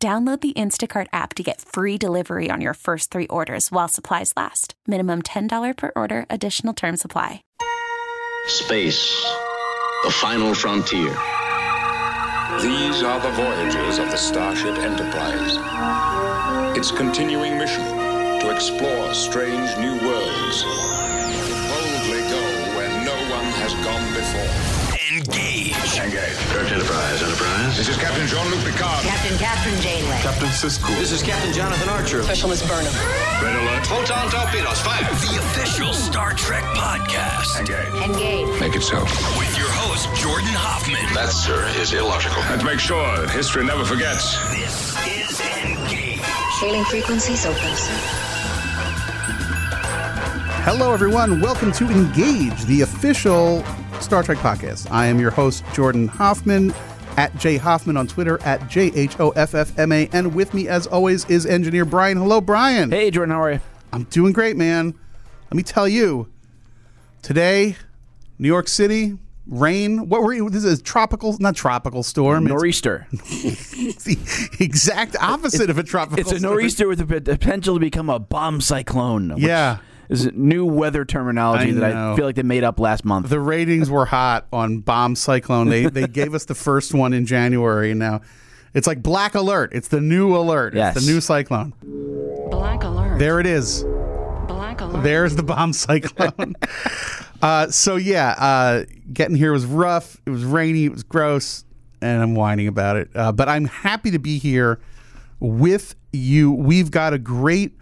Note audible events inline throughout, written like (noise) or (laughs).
Download the Instacart app to get free delivery on your first three orders while supplies last. Minimum $10 per order, additional term supply. Space, the final frontier. These are the voyages of the Starship Enterprise. Its continuing mission to explore strange new worlds. Boldly go where no one has gone before. Engage. Engage. Search Enterprise. Enterprise. This is Captain Jean-Luc Picard. Captain Kathryn Janeway. Captain Sisko. This is Captain Jonathan Archer. Specialist Burnham. Red alert. Photon torpedoes, fire! The official Star Trek podcast. Engage. Engage. Make it so. With your host, Jordan Hoffman. That, sir, is illogical. Let's make sure history never forgets. This is Engage. Hailing frequencies open, sir. Hello, everyone. Welcome to Engage, the official Star Trek podcast. I am your host, Jordan Hoffman, at J Hoffman on Twitter, at J H O F F M A. And with me, as always, is engineer Brian. Hello, Brian. Hey, Jordan, how are you? I'm doing great, man. Let me tell you, today, New York City, rain. What were you? This is tropical, not tropical storm. It's Nor'easter. (laughs) the exact opposite of a tropical storm. It's a storm. nor'easter with the potential to become a bomb cyclone. which Yeah. is new weather terminology I that. I feel like they made up last month. The ratings were hot on Bomb Cyclone. They they (laughs) gave us the first one in January, and now it's like Black Alert. It's the new alert. Yes. It's the new cyclone. Black alert. There it is. Black alert. There's the bomb cyclone. (laughs) uh, so yeah, uh, getting here was rough. It was rainy. It was gross, and I'm whining about it. Uh, but I'm happy to be here with you. We've got a great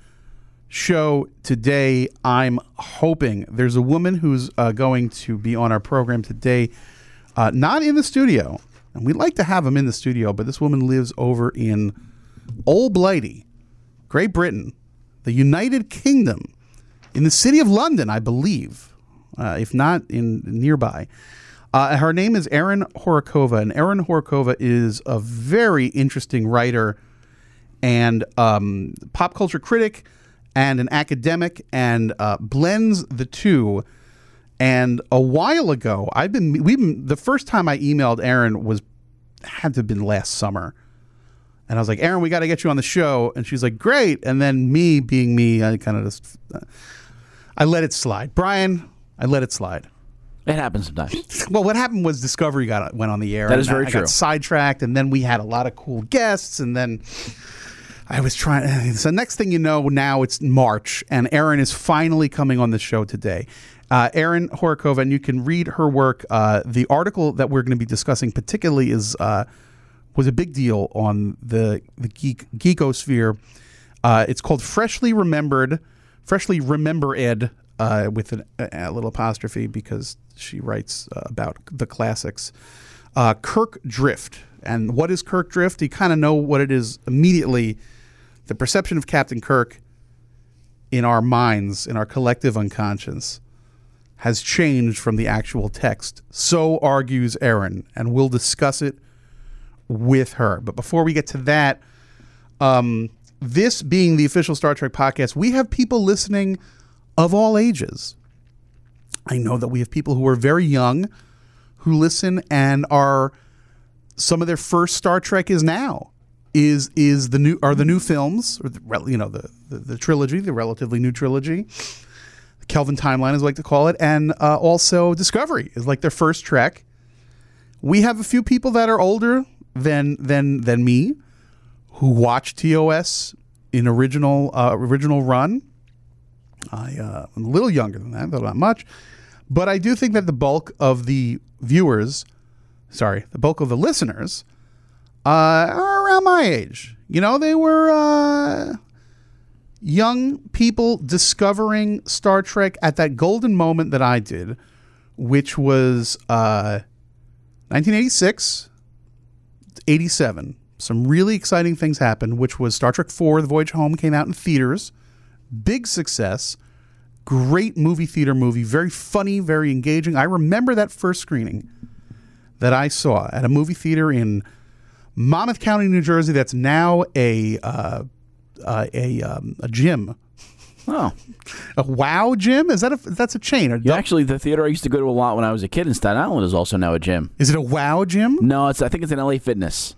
show today. I'm hoping there's a woman who's uh, going to be on our program today, uh, not in the studio, and we'd like to have him in the studio, but this woman lives over in Old Blighty, Great Britain, the United Kingdom, in the city of London, I believe, uh, if not in nearby. Uh, her name is Erin Horakova, and Erin Horakova is a very interesting writer and um, pop culture critic and an academic and uh, blends the two. And a while ago, I've been we've the first time I emailed Erin was had to have been last summer. And I was like, Erin, we got to get you on the show. And she's like, great. And then me being me, I kind of just, uh, I let it slide. Brian, I let it slide. it happens sometimes. (laughs) Well, what happened was Discovery got went on the air. That is and very I true. got sidetracked, and then we had a lot of cool guests, and then I was trying. (sighs) So next thing you know, now it's March, and Erin is finally coming on the show today. Uh, Erin Horakova, and you can read her work. Uh, the article that we're going to be discussing, particularly, is uh, was a big deal on the the geek geekosphere. Uh, it's called "Freshly Remembered," "Freshly Remembered" uh, with an, a, little apostrophe because she writes uh, about the classics. Uh, Kirk Drift, and what is Kirk Drift? You kind of know what it is immediately. The perception of Captain Kirk in our minds, in our collective unconscious, has changed from the actual text. So argues Erin, and we'll discuss it with her. But before we get to that, um, this being the official Star Trek podcast, we have people listening of all ages. I know that we have people who are very young who listen and are some of their first Star Trek is now is is the new are the new films or the, you know the, the the trilogy the relatively new trilogy Kelvin timeline as I like to call it and uh, also Discovery is like their first Trek. We have a few people that are older than than than me who watched TOS in original uh, original run. I uh, I'm a little younger than that, though not much. But I do think that the bulk of the viewers, sorry, the bulk of the listeners, uh, around my age. You know, they were uh, young people discovering Star Trek at that golden moment that I did, which was uh, 1986, 87. some really exciting things happened, which was Star Trek IV: The Voyage Home came out in theaters, big success, great movie theater movie, very funny, very engaging. I remember that first screening that I saw at a movie theater in Monmouth County, New Jersey. That's now a uh, uh, a um, a gym. Oh, A Wow gym? Is that a that's a chain? Or yeah. Actually, the theater I used to go to a lot when I was a kid in Staten Island is also now a gym. Is it a Wow gym? No, it's I think it's an LA Fitness.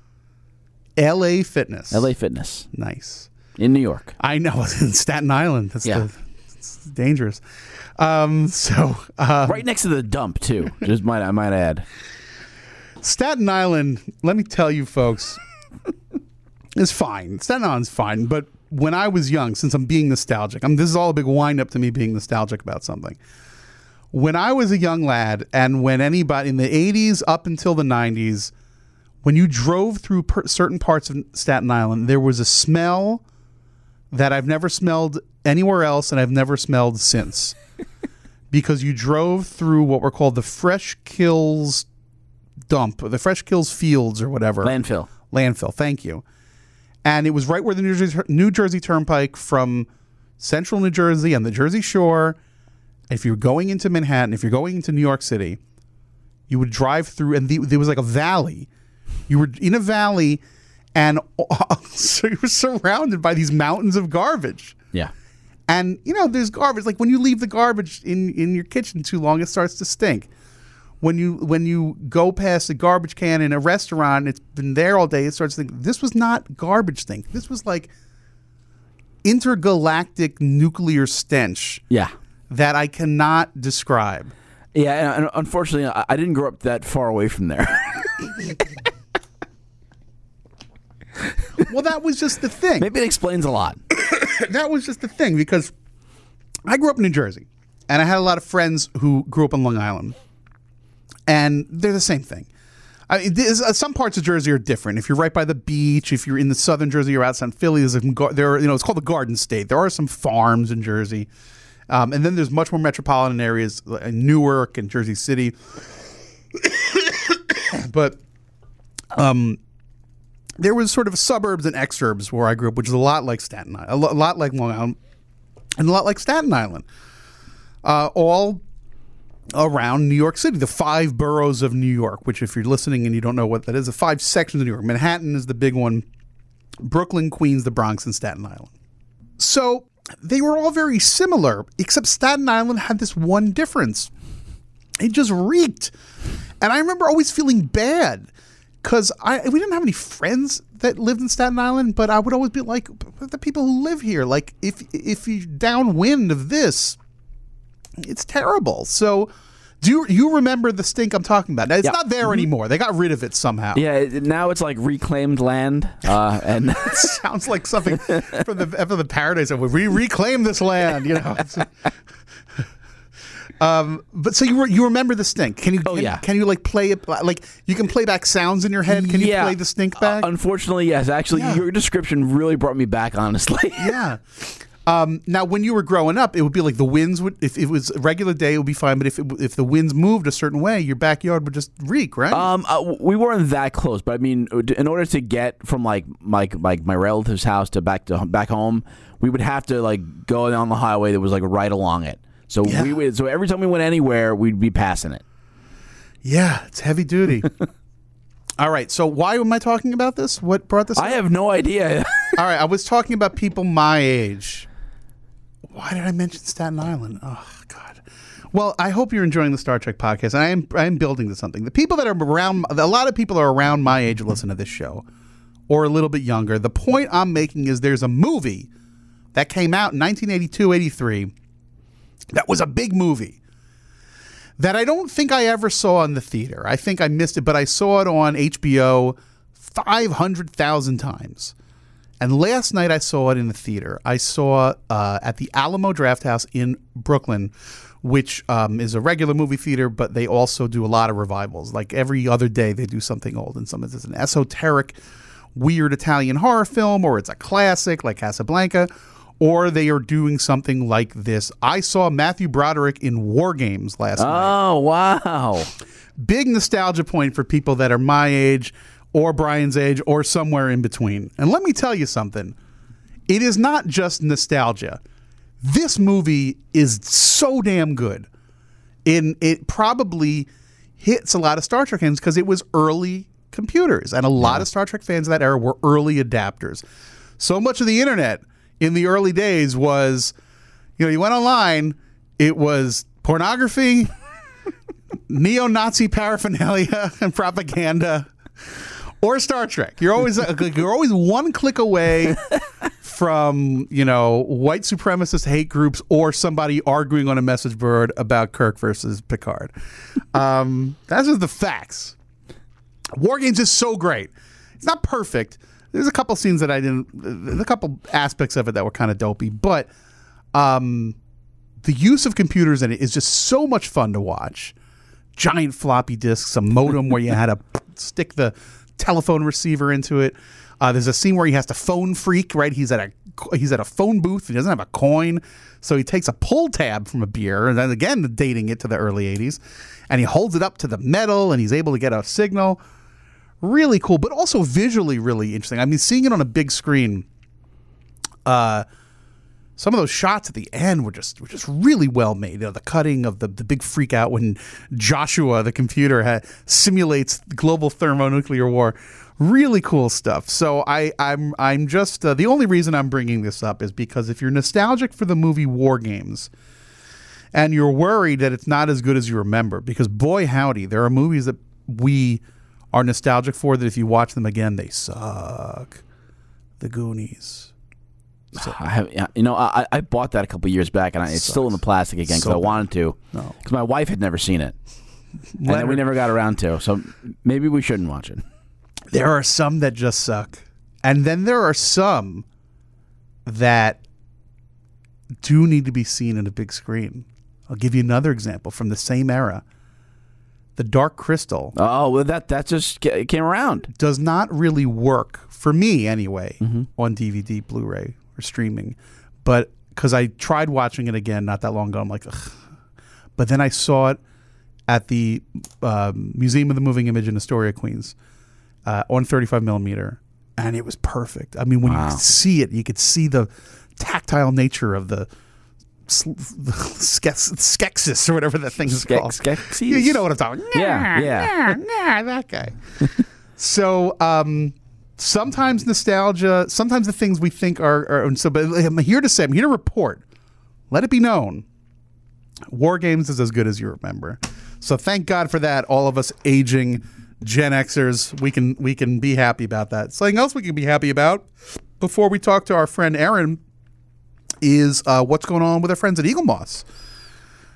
L.A. Fitness. LA Fitness Nice. in New York. I know (laughs) it's in Staten Island. That's Yeah. the, it's dangerous. Um, so uh, right next to the dump too. Just might I might add. Staten Island, let me tell you, folks, is fine. Staten Island's fine, but when I was young, since I'm being nostalgic, I'm, this is all a big wind up to me being nostalgic about something. When I was a young lad, and when anybody in the 80s up until the 90s, when you drove through per- certain parts of Staten Island, there was a smell that I've never smelled anywhere else, and I've never smelled since. (laughs) because you drove through what were called the Fresh Kills dump, the Fresh Kills Fields or whatever. Landfill. Landfill. Thank you. And it was right where the New Jersey, New Jersey Turnpike from central New Jersey and the Jersey Shore. If you're going into Manhattan, if you're going into New York City, you would drive through, and the, there was like a valley. You were in a valley, and (laughs) so you were surrounded by these mountains of garbage. Yeah. And you know, there's garbage. Like when you leave the garbage in in your kitchen too long, it starts to stink. When you when you go past a garbage can in a restaurant, and it's been there all day. It starts to think this was not garbage stink. This was like intergalactic nuclear stench Yeah. that I cannot describe. Yeah, and unfortunately, I I didn't grow up that far away from there. Well, that was just the thing. Maybe it explains a lot. (coughs) that was just the thing because I grew up in New Jersey and I had a lot of friends who grew up on Long Island, and they're the same thing. I, there's, uh, some parts of Jersey are different. If you're right by the beach, if you're in the southern Jersey or outside Philly, there's gar- there. are- You know, it's called the Garden State. There are some farms in Jersey, um, and then there's much more metropolitan areas, like Newark and Jersey City. (coughs) but um, there was sort of suburbs and exurbs where I grew up, which is a lot like Staten Island, a lot like Long Island, and a lot like Staten Island. Uh, all around New York City, the five boroughs of New York, which, if you're listening and you don't know what that is, the five sections of New York. Manhattan is the big one, Brooklyn, Queens, the Bronx, and Staten Island. So they were all very similar, except Staten Island had this one difference. It just reeked. And I remember always feeling bad because I we didn't have any friends that lived in Staten Island, but I would always be like, the people who live here, like if if you downwind of this, it's terrible. So do you, you remember the stink I'm talking about? Now, it's Yeah. not there anymore. They got rid of it somehow. Yeah, now it's like reclaimed land, uh, and (laughs) Sounds like something from the from the paradise of we reclaim this land, you know. (laughs) um, but so you re- you remember the stink? Can you? Oh, can, yeah. Can you like play it? Like you can play back sounds in your head. Can you yeah, play the stink back? Uh, unfortunately, yes. Actually, Yeah. your description really brought me back. Honestly, yeah. (laughs) Um, now, when you were growing up, it would be like the winds would. If it was a regular day, it would be fine. But if it, if the winds moved a certain way, your backyard would just reek, right? Um, uh, we weren't that close, but I mean, in order to get from like my like my relative's house to back to back home, we would have to like go down the highway that was like right along it. So Yeah. we would. So every time we went anywhere, we'd be passing it. yeah, it's heavy duty. (laughs) All right. So why am I talking about this? What brought this? Up? I up? have no idea. (laughs) All right, I was talking about people my age. Why did I mention Staten Island? Oh God. Well, I hope you're enjoying the Star Trek podcast. I am I am building to something. The people that are around a lot of people are around my age listen to this show or a little bit younger. The point I'm making is there's a movie that came out in 1982, 83 that was a big movie that I don't think I ever saw in the theater. I think I missed it, but I saw it on HBO 500,000 times. And last night I saw it in the theater. I saw uh, at the Alamo Drafthouse in Brooklyn, which um, is a regular movie theater, but they also do a lot of revivals. Like every other day, they do something old, and sometimes it's an esoteric, weird Italian horror film, or it's a classic like Casablanca, or they are doing something like this. I saw Matthew Broderick in War Games last night oh wow! big nostalgia point for people that are my age or Brian's age or somewhere in between. And let me tell you something. It is not just nostalgia. This movie is so damn good. In it probably hits a lot of Star Trek fans because it was early computers, and a lot of Star Trek fans of that era were early adapters. So much of the internet in the early days was, you know, you went online, it was pornography, (laughs) neo-Nazi paraphernalia (laughs) and propaganda, or Star Trek. You're always you're always one click away (laughs) from you know white supremacist hate groups or somebody arguing on a message board about Kirk versus Picard. Um, that's just the facts. War Games is so great. It's not perfect. There's a couple scenes that I didn't. There's a couple aspects of it that were kind of dopey, but um, the use of computers in it is just so much fun to watch. Giant floppy disks, a modem where you had to (laughs) stick the telephone receiver into it. Uh, there's a scene where he has to phone freak, right? He's at a he's at a phone booth. He doesn't have a coin, so he takes a pull tab from a beer, and then again dating it to the early '80s, and he holds it up to the metal, and he's able to get a signal. Really cool, but also visually really interesting. I mean, seeing it on a big screen. Uh, some of those shots at the end were just were just really well made. You know, the cutting of the, the big freak out when Joshua, the computer, ha simulates global thermonuclear war. Really cool stuff. So I I'm I'm just uh, the only reason I'm bringing this up is because if you're nostalgic for the movie War Games, and you're worried that it's not as good as you remember, because boy howdy, there are movies that we are nostalgic for that if you watch them again they suck. The Goonies. (sighs) I have, you know, I, I bought that a couple years back, and I, it's still in the plastic again because So I wanted to. No. because my wife had never seen it, and then we never got around to. So maybe we shouldn't watch it. There are some that just suck. And then there are some that do need to be seen in a big screen. I'll give you another example from the same era. The Dark Crystal Oh well, that that just came around. does not really work for me anyway mm-hmm. on DVD, Blu-ray, or streaming. But because I tried watching it again not that long ago, I'm like, Ugh. but then I saw it at the um, Museum of the Moving Image in Astoria, Queens, uh, on 35 millimeter, and it was perfect. I mean, when you could see it, you could see the tactile nature of the. sl- the Skex- Skeksis or whatever that thing is Skex- called. Skeksis? You, you know what I'm talking. Yeah, yeah. nah, that guy. (laughs) so um, sometimes nostalgia, sometimes the things we think are, are so. But I'm here to say, I'm here to report. Let it be known, War Games is as good as you remember. So thank God for that. All of us aging Gen Xers, we can we can be happy about that. Something else we can be happy about before we talk to our friend Erin is uh, what's going on with our friends at Eaglemoss.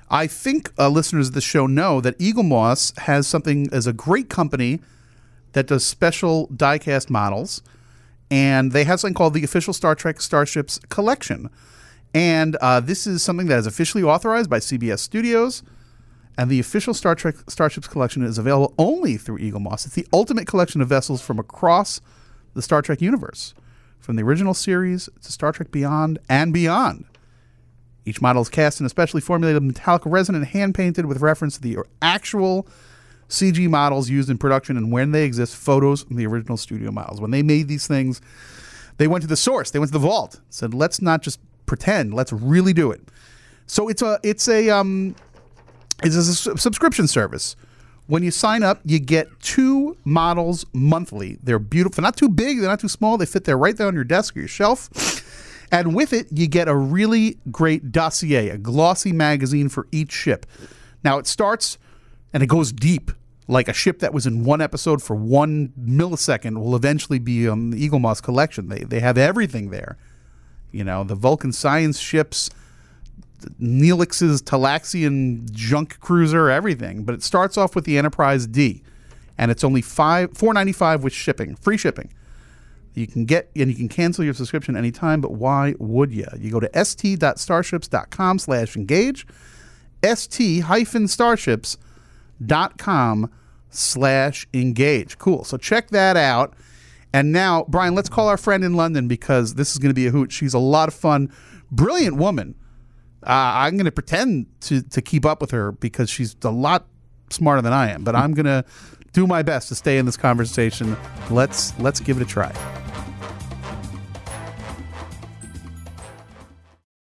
I think uh, listeners of the show know that Eaglemoss has something as a great company that does special diecast models, and they have something called the official Star Trek Starships Collection. And uh, this is something that is officially authorized by CBS Studios. And the official Star Trek Starships Collection is available only through Eaglemoss. It's the ultimate collection of vessels from across the Star Trek universe, from the original series to Star Trek Beyond and beyond. Each model is cast in a specially formulated metallic resin and hand painted with reference to the actual CG models used in production and when they exist, photos from the original studio models. When they made these things, they went to the source, they went to the vault, said, let's not just pretend, let's really do it. So it's a it's a um it's a s- subscription service. When you sign up, you get two models monthly. They're beautiful. They're not too big. They're not too small. They fit there right there on your desk or your shelf. And with it, you get a really great dossier, a glossy magazine for each ship. Now, it starts and it goes deep. Like a ship that was in one episode for one millisecond will eventually be on the Eaglemoss collection. They, they have everything there. You know, the Vulcan science ships, Neelix's Talaxian junk cruiser, everything. But it starts off with the Enterprise D, and it's only five four ninety five with shipping, free shipping. You can get and you can cancel your subscription anytime, but why would you? You go to st.starships.com slash engage, st-starships.com slash engage. Cool. So check that out. And now, Brian, let's call our friend in London because this is going to be a hoot. She's a lot of fun, brilliant woman. Uh, I'm going to pretend to to keep up with her because she's a lot smarter than I am. But I'm going to do my best to stay in this conversation. Let's let's give it a try.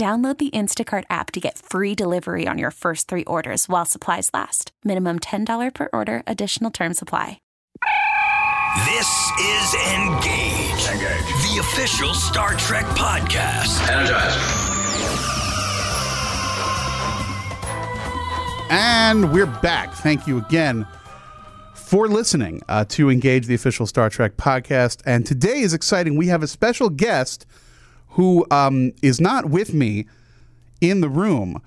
Download the Instacart app to get free delivery on your first three orders while supplies last. Minimum $10 per order, additional term supply. This is Engage. Engage. The official Star Trek podcast. Energize. And we're back. Thank you again for listening uh, to Engage the official Star Trek podcast. And today is exciting. We have a special guest who um, is not with me in the room,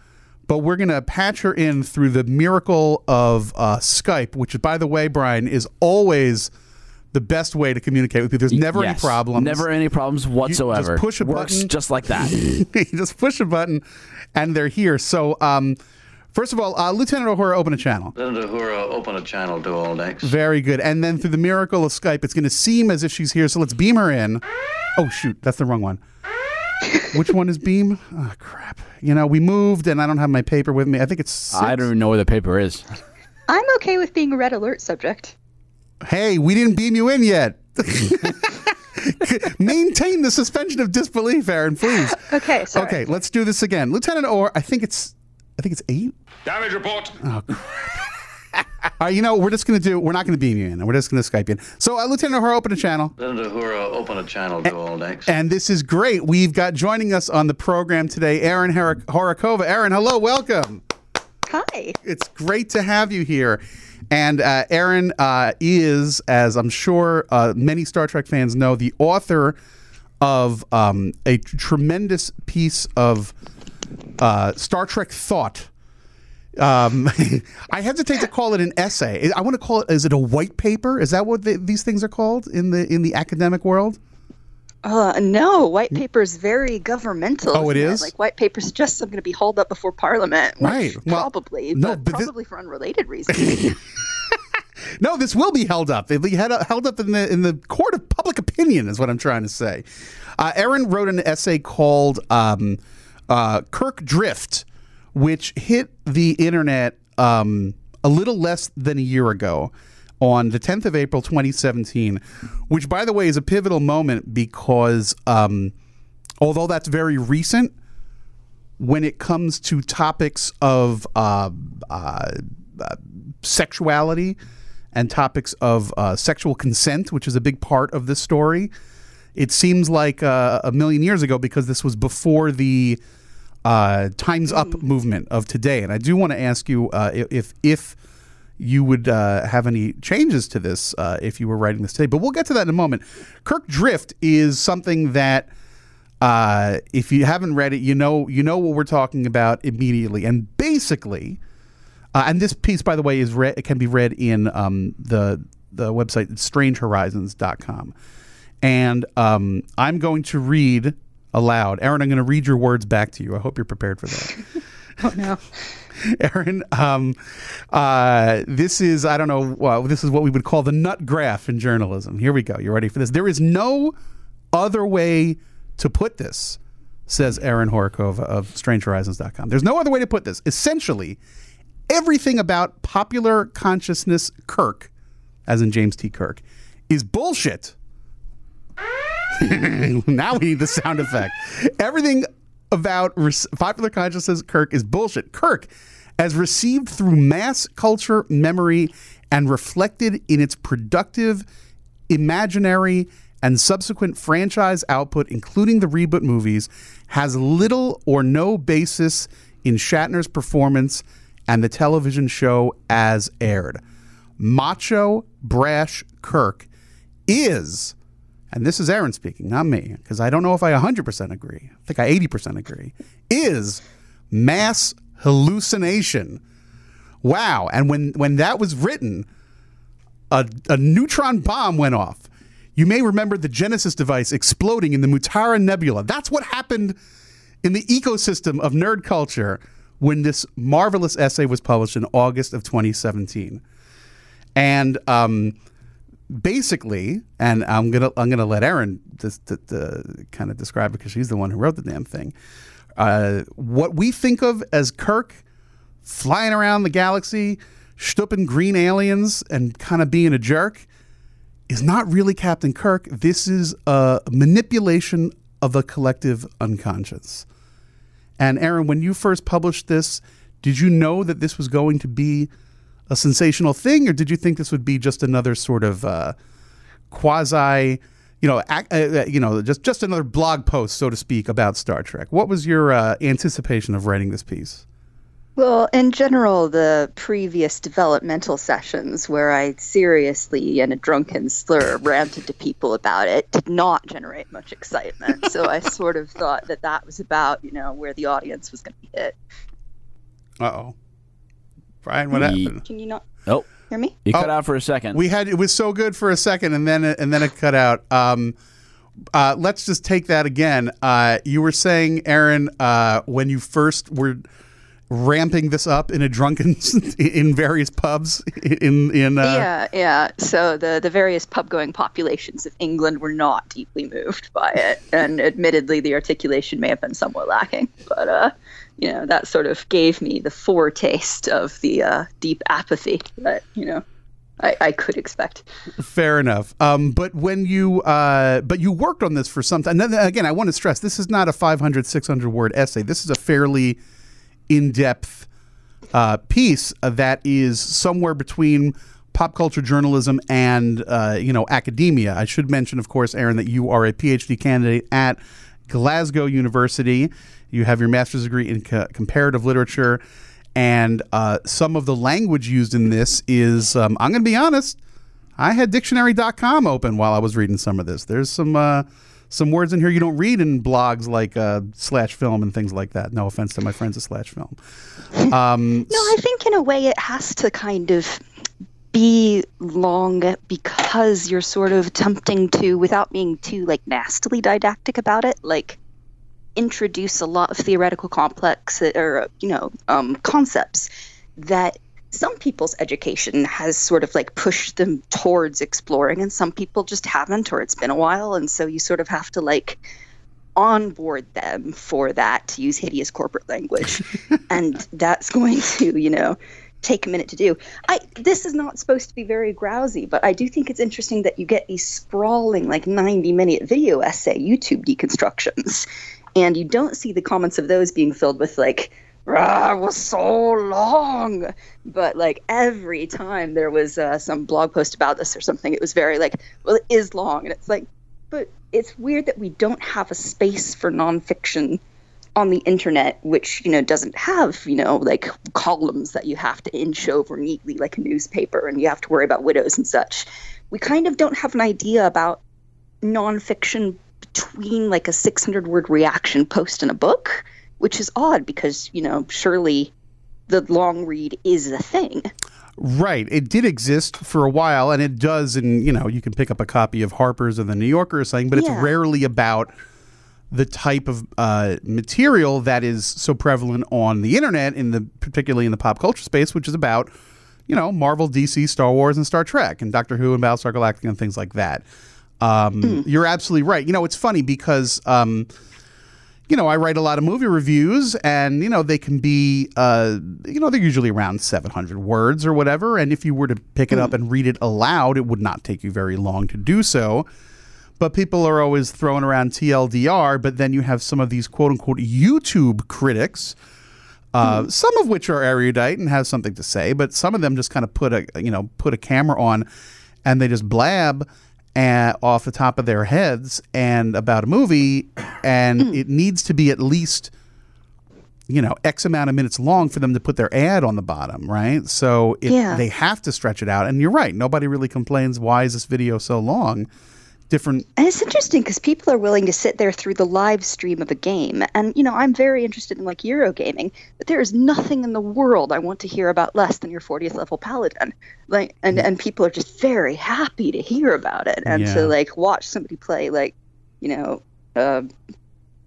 but we're going to patch her in through the miracle of uh, Skype, which, by the way, Brian, is always the best way to communicate with people. There's never Yes. any problems. Never any problems whatsoever. push a Works button. just like that. (laughs) you just push a button and they're here. So, um, first of all, uh, Lieutenant Uhura, open a channel. Lieutenant Uhura, open a channel to all decks. Very good. And then through the miracle of Skype, it's going to seem as if she's here. So let's beam her in. Oh, shoot. That's the wrong one. (laughs) Which one is beam? Oh, crap. You know, we moved and I don't have my paper with me. I think it's. Six. I don't even know where the paper is. (laughs) I'm okay with being a red alert subject. Hey, we didn't beam you in yet. (laughs) Maintain the suspension of disbelief, Erin, please. Okay, sorry. Okay, let's do this again. Lieutenant Or, I think it's. I think it's eight. Damage report. All right, you know, we're just going to do, we're not going to beam you in. We're just going to Skype you in. So, uh, Lieutenant Uhura, open a channel. Lieutenant Uhura, open a channel to all decks. And this is great. We've got joining us on the program today, Erin Hor- Horakova. Erin, hello, welcome. Hi. It's great to have you here. And uh, Erin uh, is, as I'm sure uh, many Star Trek fans know, the author of um, a t- tremendous piece of uh, Star Trek thought. Um, (laughs) I hesitate to call it an essay. I want to call it. Is it a white paper? Is that what the, these things are called in the in the academic world? Uh, no, white paper is very governmental. Oh, it is? Like white paper suggests I'm going to be hauled up before Parliament. Right. Well, probably, no, but, but probably for unrelated reasons. (laughs) (laughs) No, this will be held up. It'll be held held up in the in the court of public opinion, is what I'm trying to say. Uh, Erin wrote an essay called um, uh, "Kirk Drift," which hit the internet um, a little less than a year ago, on the 10th of April, 2017. Which, by the way, is a pivotal moment because um, although that's very recent, when it comes to topics of uh, uh, uh, sexuality and topics of uh, sexual consent, which is a big part of this story, it seems like uh, a million years ago because this was before the uh, Times Up movement of today. And I do want to ask you uh, if if you would uh, have any changes to this uh, if you were writing this today. But we'll get to that in a moment. Kirk Drift is something that uh, if you haven't read it, you know you know what we're talking about immediately. And basically, uh, and this piece, by the way, is it can be read in um, the the website strangehorizons.com. And um, I'm going to read aloud. Erin, I'm going to read your words back to you. I hope you're prepared for that. (laughs) oh no. (laughs) Erin, um, uh, this is, I don't know, this is what we would call the nut graph in journalism. Here we go. You ready for this? There is no other way to put this, says Erin Horakova of StrangeHorizons.com. There's no other way to put this. Essentially, everything about popular consciousness Kirk, as in James T. Kirk, is bullshit. (laughs) now we need the sound effect. Everything about res- popular consciousness Kirk is bullshit. Kirk, as received through mass culture memory and reflected in its productive, imaginary, and subsequent franchise output, including the reboot movies, has little or no basis in Shatner's performance and the television show as aired. Macho, brash Kirk is and this is Erin speaking, not me, because I don't know if I 100% agree. I think I 80% agree, is mass hallucination. Wow. And when, when that was written, a, a neutron bomb went off. You may remember the Genesis device exploding in the Mutara Nebula. That's what happened in the ecosystem of nerd culture when this marvelous essay was published in August of 2017. And um, basically, and I'm gonna I'm gonna let Erin just, kind of describe it because she's the one who wrote the damn thing. Uh, what we think of as Kirk flying around the galaxy, stooping green aliens, and kind of being a jerk is not really Captain Kirk. This is a manipulation of the collective unconscious. And Erin, when you first published this, did you know that this was going to be a sensational thing, or did you think this would be just another sort of uh, quasi, you know, ac- uh, you know, just just another blog post, so to speak, about Star Trek? What was your uh, anticipation of writing this piece? Well, in general, the previous developmental sessions where I seriously, in a drunken slur, (laughs) ranted to people about it did not generate much excitement. so I (laughs) sort of thought that that was about, you know, where the audience was going to be hit. Uh oh. Brian, what happened? Can you not Nope. hear me? You cut Oh. out for a second. We had it was so good for a second, and then and then it cut out. Um, uh, let's just take that again. Uh, you were saying, Erin, uh, when you first were ramping this up in a drunken (laughs) in various pubs in in uh, yeah, yeah. So the the various pub going populations of England were not deeply moved by it, and admittedly, the articulation may have been somewhat lacking. But uh, you know, that sort of gave me the foretaste of the uh, deep apathy that you know I, I could expect. Fair enough. Um, but when you uh, but you worked on this for some time. And then, again, I want to stress this is not a 500, 600 word essay. This is a fairly in depth uh, piece uh, that is somewhere between pop culture journalism and uh, you know academia. I should mention, of course, Erin, that you are a PhD candidate at Glasgow University. You have your master's degree in co- comparative literature, and uh, some of the language used in this is um, I'm going to be honest. I had dictionary.com open while I was reading some of this. There's some uh, some words in here you don't read in blogs like uh, slash film and things like that. No offense to my friends at slash film. Um, No, I think in a way it has to kind of be long because you're sort of attempting to, without being too like nastily didactic about it, like introduce a lot of theoretical complex or you know um, concepts that some people's education has sort of like pushed them towards exploring and some people just haven't or it's been a while. And so you sort of have to like onboard them for that to use hideous corporate language. (laughs) And that's going to you know take a minute to do. I this is not supposed to be very grousy but i do think it's interesting that you get these sprawling like 90 minute video essay youtube deconstructions and you don't see the comments of those being filled with like "Rah, it was so long. But like every time there was uh, some blog post about this or something it was very like well it is long. And it's like but it's weird that we don't have a space for nonfiction on the internet which you know doesn't have you know like columns that you have to inch over neatly like a newspaper and you have to worry about widows and such. We kind of don't have an idea about nonfiction between like a 600 word reaction post and a book which is odd because you know surely the long read is a thing Right. It did exist for a while, and it does. And, you know, you can pick up a copy of Harper's or the New Yorker or something, but it's rarely about the type of uh, material that is so prevalent on the internet, in the particularly in the pop culture space, which is about, you know, Marvel, DC, Star Wars, and Star Trek, and Doctor Who, and Battlestar Galactica, and things like that. Um, You're absolutely right. You know, it's funny because. Um, you know, I write a lot of movie reviews, and you know they can be, uh, you know, they're usually around 700 words or whatever. And if you were to pick it up and read it aloud, it would not take you very long to do so. But people are always throwing around TLDR. But then you have some of these quote unquote YouTube critics, uh, some of which are erudite and have something to say, but some of them just kind of put a, you know, put a camera on, and they just blab uh, off the top of their heads and about a movie, and it needs to be at least you know x amount of minutes long for them to put their ad on the bottom right? So it, Yeah. they have to stretch it out. And you're right. Nobody really complains why is this video so long different. And it's interesting because people are willing to sit there through the live stream of a game. And, you know, I'm very interested in like Eurogaming, but there is nothing in the world I want to hear about less than your 40th level paladin. Like, and, and people are just very happy to hear about it and Yeah. to like watch somebody play, like, you know, uh,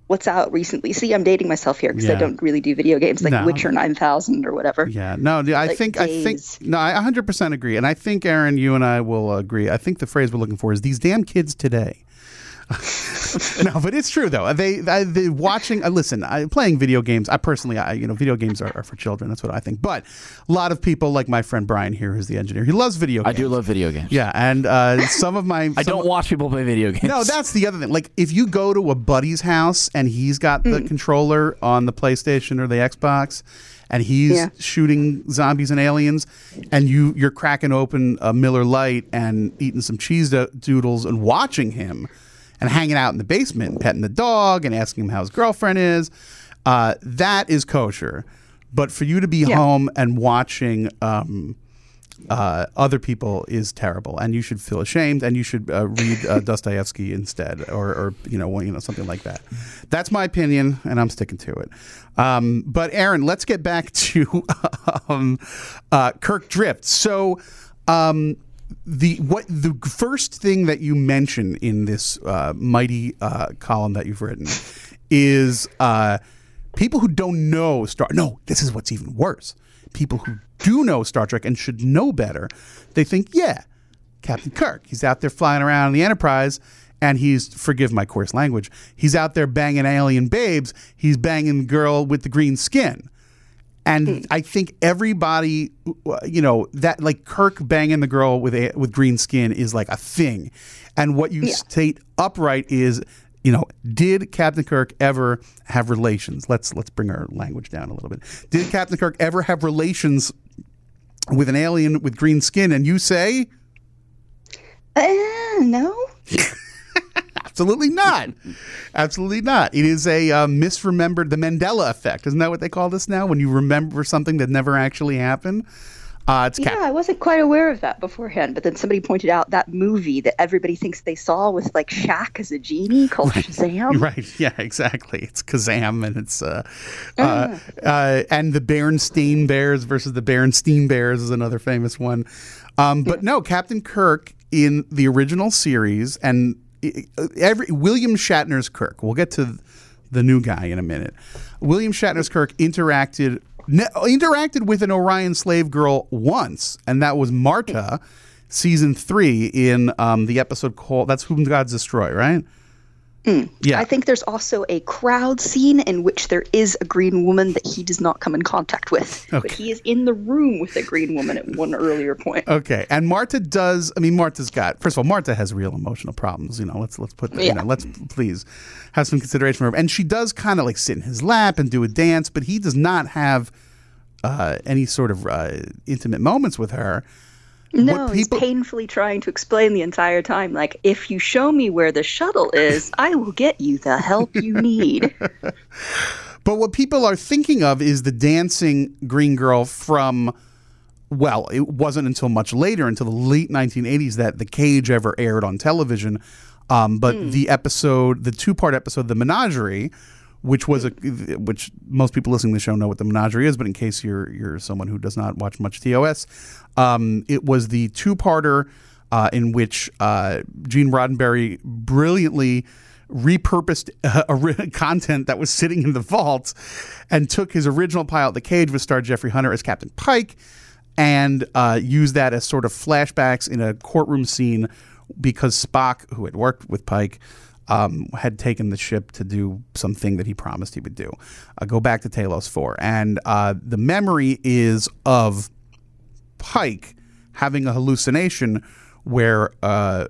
what's out recently. See, I'm dating myself here because Yeah. I don't really do video games like No. Witcher 9000 or whatever. Yeah, no, I Like think I think no, I 100% agree, and I think Erin, you and I will agree. I think the phrase we're looking for is these damn kids today. No, but it's true though. They, they, they watching. Uh, listen, I, playing video games. I personally, I you know, video games are, are for children. That's what I think. But a lot of people, like my friend Brian here, who's the engineer, he loves video. Games. I do love video games. Yeah, and uh, some of my (laughs) I don't watch people play video games. no, that's the other thing. Like if you go to a buddy's house and he's got the controller on the PlayStation or the Xbox and he's Yeah. shooting zombies and aliens and you you're cracking open a Miller Lite and eating some cheese do- doodles and watching him and hanging out in the basement and petting the dog and asking him how his girlfriend is, uh, that is kosher. But for you to be home and watching um, uh, other people is terrible, and you should feel ashamed, and you should uh, read uh, (laughs) Dostoevsky instead, or, or you know, you know, something like that. That's my opinion, and I'm sticking to it. Um, but Erin, let's get back (laughs) to um, uh, Kirk Drift. So. Um, the what the first thing that you mention in this uh, mighty uh, column that you've written is uh, people who don't know Star. No, this is what's even worse. People who do know Star Trek and should know better. They think, yeah, Captain Kirk. He's out there flying around in the Enterprise, and he's forgive my coarse language. He's out there banging alien babes. He's banging the girl with the green skin. And I think everybody, you know, that like Kirk banging the girl with a, with green skin is like a thing. And what you state upright is, you know, did Captain Kirk ever have relations? Let's let's bring our language down a little bit. Did Captain Kirk ever have relations with an alien with green skin? And you say Uh, no. (laughs) absolutely not, (laughs) absolutely not. It is a uh, misremembered the Mandela effect. Isn't that what they call this now? When you remember something that never actually happened. Uh, it's Yeah, Cap- I wasn't quite aware of that beforehand, but then somebody pointed out that movie that everybody thinks they saw with like Shaq as a genie called Shazam. (laughs) Right. Yeah. Exactly. It's Kazam, and it's uh, uh, uh, and the Berenstain Bears versus the Berenstein Bears is another famous one. Um, but no, Captain Kirk in the original series and every William Shatner's Kirk. We'll get to the new guy in a minute. William Shatner's Kirk interacted ne- interacted with an Orion slave girl once, and that was Marta, season three in um, the episode called "That's Whom Gods Destroy." Right. Yeah. I think there's also a crowd scene in which there is a green woman that he does not come in contact with, but he is in the room with a green woman at one earlier point. Okay, and Marta does. I mean, Marta's got. First of all, Marta has real emotional problems. You know, let's let's put. You Yeah. know, let's please have some consideration for her. And she does kind of like sit in his lap and do a dance, but he does not have uh, any sort of uh, intimate moments with her. No, What he's painfully trying to explain the entire time, like, if you show me where the shuttle is, (laughs) I will get you the help you need. (laughs) But what people are thinking of is the dancing green girl from. Well, it wasn't until much later, until the late 1980s, that The Cage ever aired on television. Um, but the episode, the two-part episode, The Menagerie, which was a, which most people listening to the show know what The Menagerie is, but in case you're you're someone who does not watch much TOS, um, it was the two-parter uh, in which uh, Gene Roddenberry brilliantly repurposed (laughs) uh, content that was sitting in the vault and took his original pilot, The Cage, with star Jeffrey Hunter as Captain Pike, and uh, used that as sort of flashbacks in a courtroom scene because Spock, who had worked with Pike, um, had taken the ship to do something that he promised he would do. Uh, go back to Talos 4. And uh, the memory is of Pike having a hallucination where uh,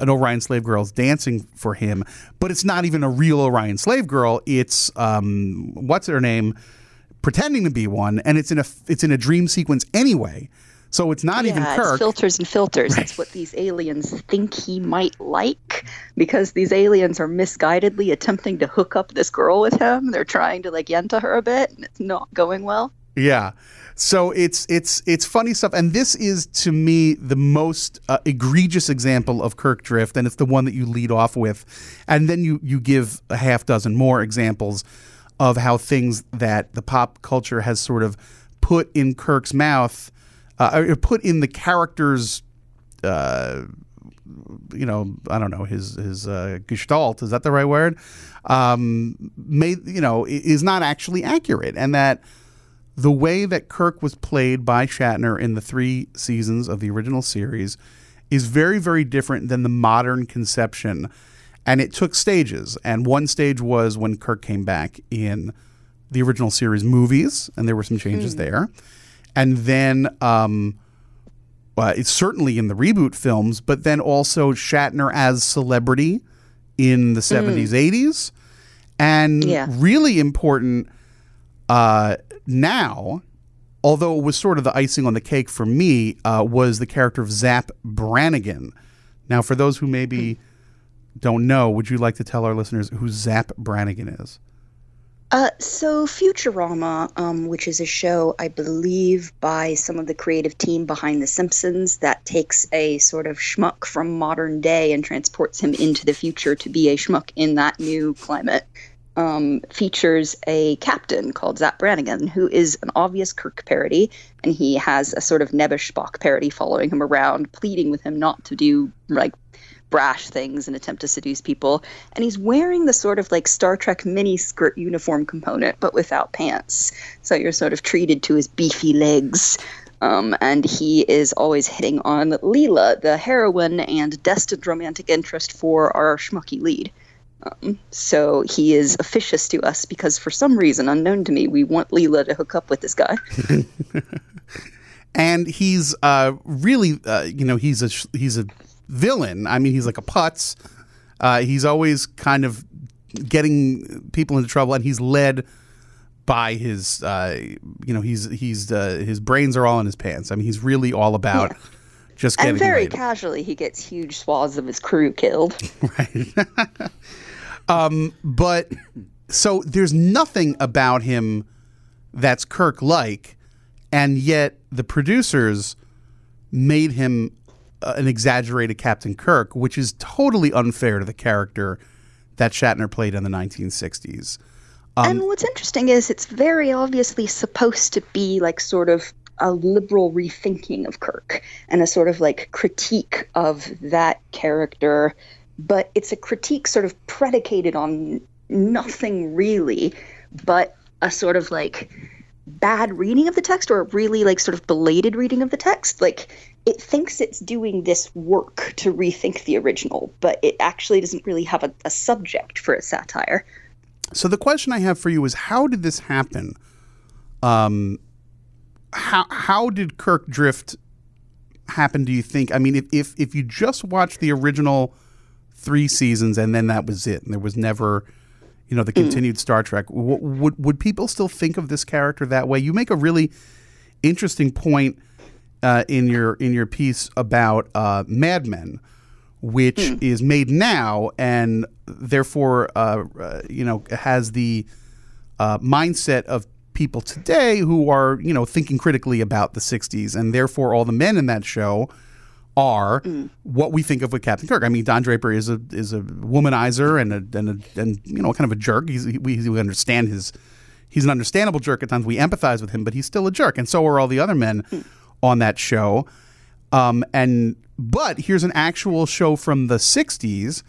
an Orion slave girl is dancing for him, but it's not even a real Orion slave girl. It's um, what's her name, pretending to be one, and it's in a it's in a dream sequence anyway. So it's not even Kirk. it's filters and filters. It's what these aliens think he might like because these aliens are misguidedly attempting to hook up this girl with him. They're trying to like yenta her a bit, and it's not going well. Yeah. So it's it's it's funny stuff, and this is to me the most uh, egregious example of Kirk drift, and it's the one that you lead off with, and then you you give a half dozen more examples of how things that the pop culture has sort of put in Kirk's mouth, uh, or put in the character's uh, you know, I don't know his his uh, gestalt. Is that the right word? Um, made you know is not actually accurate, and that the way that Kirk was played by Shatner in the three seasons of the original series is very very different than the modern conception, and it took stages. And one stage was when Kirk came back in the original series movies, and there were some changes there, and then. Um, uh, it's certainly in the reboot films, but then also Shatner as celebrity in the 70s, 80s. And Yeah. really important uh, now, although it was sort of the icing on the cake for me, uh, was the character of Zapp Brannigan. Now, for those who maybe don't know, would you like to tell our listeners who Zapp Brannigan is? Uh, so Futurama, um, which is a show I believe by some of the creative team behind The Simpsons, that takes a sort of schmuck from modern day and transports him into the future to be a schmuck in that new climate. Um, features a captain called Zapp Brannigan, who is an obvious Kirk parody, and he has a sort of Nebbish Spock parody following him around, pleading with him not to do like brash things and attempt to seduce people. And he's wearing the sort of like Star Trek mini skirt uniform component, but without pants. So you're sort of treated to his beefy legs. Um, and he is always hitting on Leela, the heroine and destined romantic interest for our schmucky lead. Um, so he is officious to us because for some reason unknown to me, we want Leela to hook up with this guy. (laughs) and he's uh, really, uh, you know, he's a he's a villain. I mean, he's like a putz. Uh, he's always kind of getting people into trouble, and he's led by his, uh, you know, he's he's uh, his brains are all in his pants. I mean, he's really all about just getting and very laid. casually, he gets huge swaths of his crew killed. (laughs) (laughs) but so there's nothing about him that's Kirk like, and yet the producers made him uh, an exaggerated Captain Kirk, which is totally unfair to the character that Shatner played in the 1960s. and what's interesting is it's very obviously supposed to be like sort of a liberal rethinking of Kirk and a sort of like critique of that character, but it's a critique sort of predicated on nothing really, but a sort of like bad reading of the text or a really like sort of belated reading of the text. Like it thinks it's doing this work to rethink the original, but it actually doesn't really have a, a subject for a satire. So the question I have for you is, how did this happen? Um, how how did Kirk drift happen? Do you think? I mean, if if if you just watch the original three seasons and then that was it, and there was never, you know, the continued Star Trek, w- would would people still think of this character that way? You make a really interesting point uh, in your in your piece about uh, Mad Men, which is made now and therefore uh, uh, you know has the uh, mindset of people today who are you know thinking critically about the 60s and therefore all the men in that show are what we think of with Captain Kirk. I mean, Don Draper is a is a womanizer and a and a, and you know kind of a jerk. He's, we, we understand his he's an understandable jerk at times. We empathize with him, but he's still a jerk, and so are all the other men on that show. Um, and but here's an actual show from the '60s,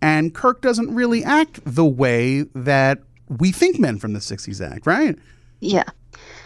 and Kirk doesn't really act the way that we think men from the '60s act, right? Yeah.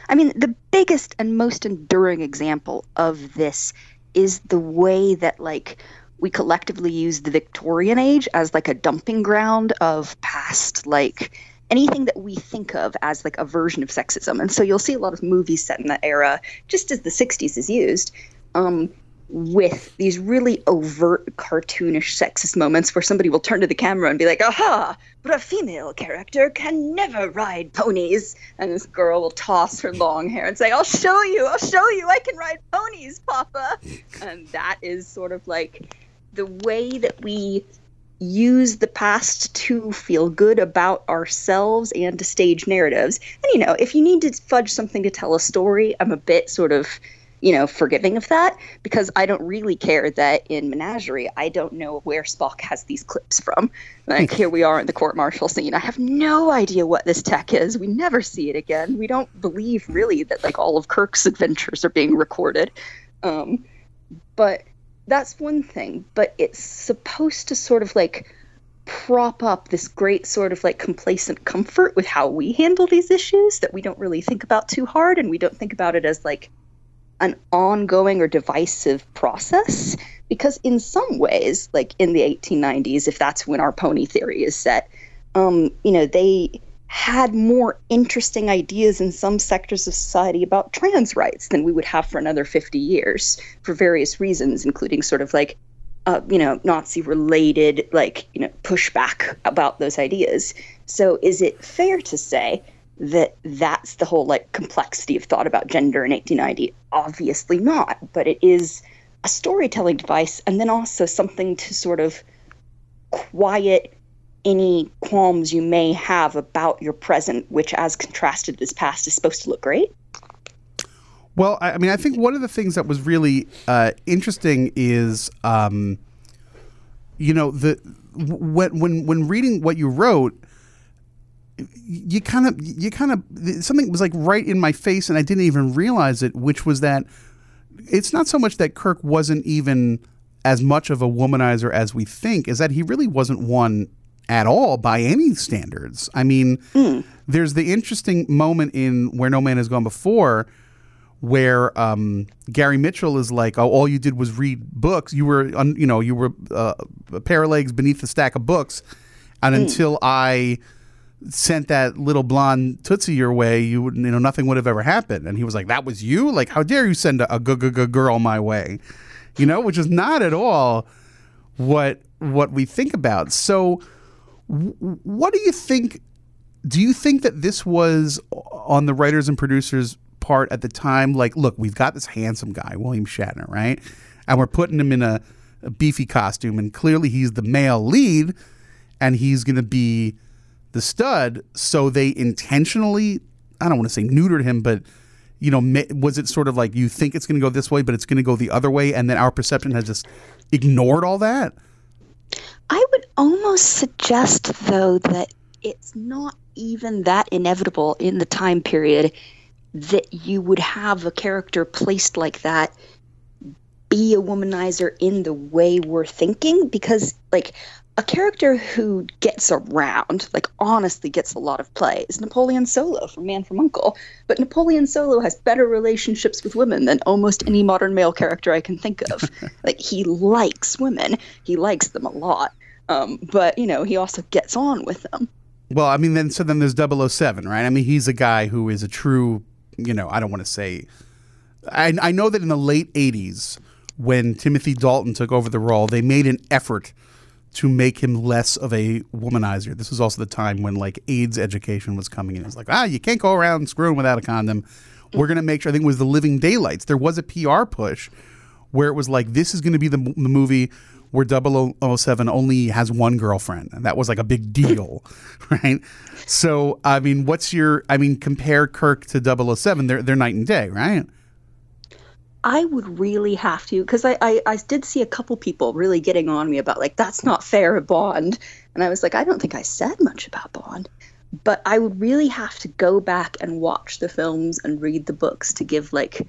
I mean, the biggest and most enduring example of this is the way that, like, we collectively use the Victorian age as, like, a dumping ground of past, like, anything that we think of as, like, a version of sexism. And so you'll see a lot of movies set in that era, just as the 60s is used. Um, with these really overt cartoonish sexist moments where somebody will turn to the camera and be like, aha, but a female character can never ride ponies. And this girl will toss her long hair and say, I'll show you, I'll show you, I can ride ponies, Papa. And that is sort of like the way that we use the past to feel good about ourselves and to stage narratives. And you know, if you need to fudge something to tell a story, I'm a bit sort of, you know, forgiving of that because I don't really care that in Menagerie, I don't know where Spock has these clips from. Like here we are in the court martial scene. I have no idea what this tech is. We never see it again. We don't believe really that like all of Kirk's adventures are being recorded. Um, but that's one thing, but it's supposed to sort of like prop up this great sort of like complacent comfort with how we handle these issues that we don't really think about too hard and we don't think about it as like an ongoing or divisive process because in some ways like in the 1890s if that's when our pony theory is set um, you know they had more interesting ideas in some sectors of society about trans rights than we would have for another 50 years for various reasons, including sort of like, uh, you know, Nazi related, like, you know, pushback about those ideas. So is it fair to say that that's the whole like complexity of thought about gender in 1890? Obviously not, but it is a storytelling device and then also something to sort of quiet any qualms you may have about your present, which, as contrasted this past, is supposed to look great? Well, I I mean, I think one of the things that was really uh, interesting is, um, you know, the when when when reading what you wrote, you kind of you kind of something was like right in my face, and I didn't even realize it, which was that it's not so much that Kirk wasn't even as much of a womanizer as we think, is that he really wasn't one at all by any standards. I mean, there's the interesting moment in Where No Man Has Gone Before where um, Gary Mitchell is like, "Oh, all you did was read books. You were, un, you know, you were uh, a pair of legs beneath a stack of books, and until I sent that little blonde tootsie your way, you would, you know, nothing would have ever happened." And he was like, "That was you? Like, how dare you send a, a g- g- g- girl my way?" You know, which is not at all what what we think about. So, w- what do you think? Do you think that this was on the writers and producers' part at the time? Like, look, we've got this handsome guy, William Shatner, right? And we're putting him in a, a beefy costume, and clearly he's the male lead, and he's going to be the stud. So they intentionally, I don't want to say neutered him, but you know, was it sort of like you think it's going to go this way, but it's going to go the other way, and then our perception has just ignored all that? I would almost suggest, though, that it's not even that inevitable in the time period that you would have a character placed like that be a womanizer in the way we're thinking because like a character who gets around like honestly gets a lot of play is napoleon solo from man from uncle but napoleon solo has better relationships with women than almost any modern male character i can think of (laughs) like he likes women he likes them a lot um, but you know he also gets on with them Well, I mean, then so then there's 007, right? I mean, he's a guy who is a true, you know, I don't want to say. I, I know that in the late 80s, when Timothy Dalton took over the role, they made an effort to make him less of a womanizer. This was also the time when like AIDS education was coming in. It was like, ah, you can't go around screwing without a condom. We're going to make sure, I think it was The Living Daylights. There was a PR push where it was like, this is going to be the, the movie where 007 only has one girlfriend. And that was like a big deal, (laughs) right? So, I mean, what's your, I mean, compare Kirk to 007. They're, they're night and day, right? I would really have to because I, I I did see a couple people really getting on me about like that's not fair Bond, and I was like I don't think I said much about Bond, but I would really have to go back and watch the films and read the books to give like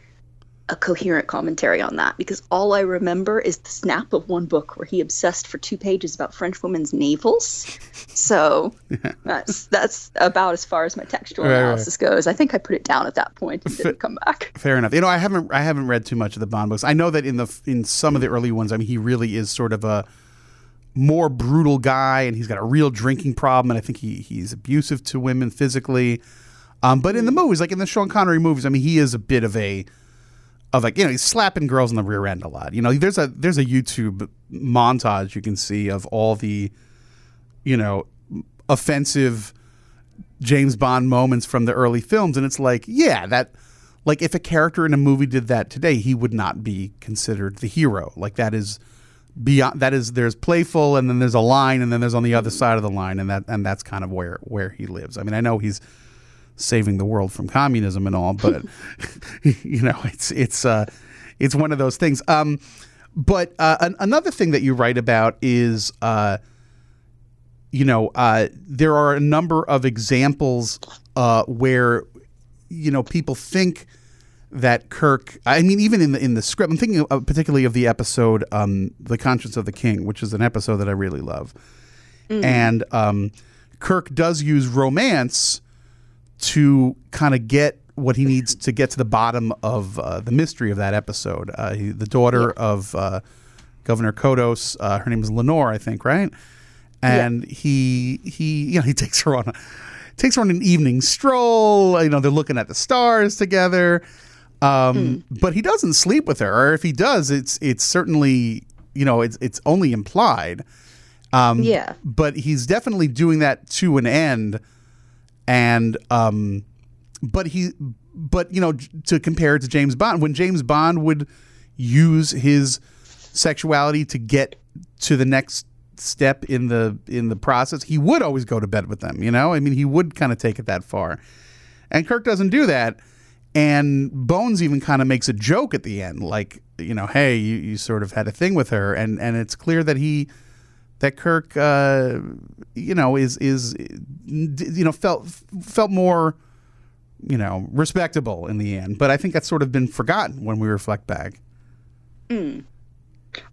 a coherent commentary on that because all I remember is the snap of one book where he obsessed for two pages about French women's navels. So (laughs) that's that's about as far as my textual Right, right. analysis goes. I think I put it down at that point and didn't come back. Fair enough. You know, I haven't I haven't read too much of the Bond books. I know that in the in some of the early ones, I mean, he really is sort of a more brutal guy, and he's got a real drinking problem, and I think he he's abusive to women physically. Um, but in the movies, like in the Sean Connery movies, I mean, he is a bit of a of like you know he's slapping girls in the rear end a lot. You know, there's a there's a YouTube montage you can see of all the you know offensive James Bond moments from the early films, and it's like, yeah, that like if a character in a movie did that today, he would not be considered the hero. Like that is beyond that is there's playful and then there's a line and then there's on the other side of the line and that and that's kind of where where he lives. I mean, I know he's saving the world from communism and all, but (laughs) you know, it's it's uh it's one of those things. Um but uh, an, another thing that you write about is uh you know, uh, there are a number of examples uh, where you know people think that Kirk. I mean, even in the in the script, I'm thinking of, particularly of the episode um, "The Conscience of the King," which is an episode that I really love, and um, Kirk does use romance to kind of get what he needs to get to the bottom of uh, the mystery of that episode. Uh, he, the daughter of uh, Governor Kodos, uh, her name is Lenore, I think, right? And he he you know he (laughs) takes her on a takes her on an evening stroll. You know they're looking at the stars together, um, but he doesn't sleep with her. Or if he does, it's it's certainly you know it's it's only implied. Um, Yeah. but he's definitely doing that to an end, and um, but he but you know to compare it to James Bond when James Bond would use his sexuality to get to the next step in the in the process he would always go to bed with them you know? I mean he would kind of take it that far. And kirk doesn't do that. And bones even kind of makes a joke at the end like you know hey you, you sort of had a thing with her. And and it's clear that he that kirk uh you know is is you know felt felt more you know respectable in the end but i think that's sort of been forgotten when we reflect back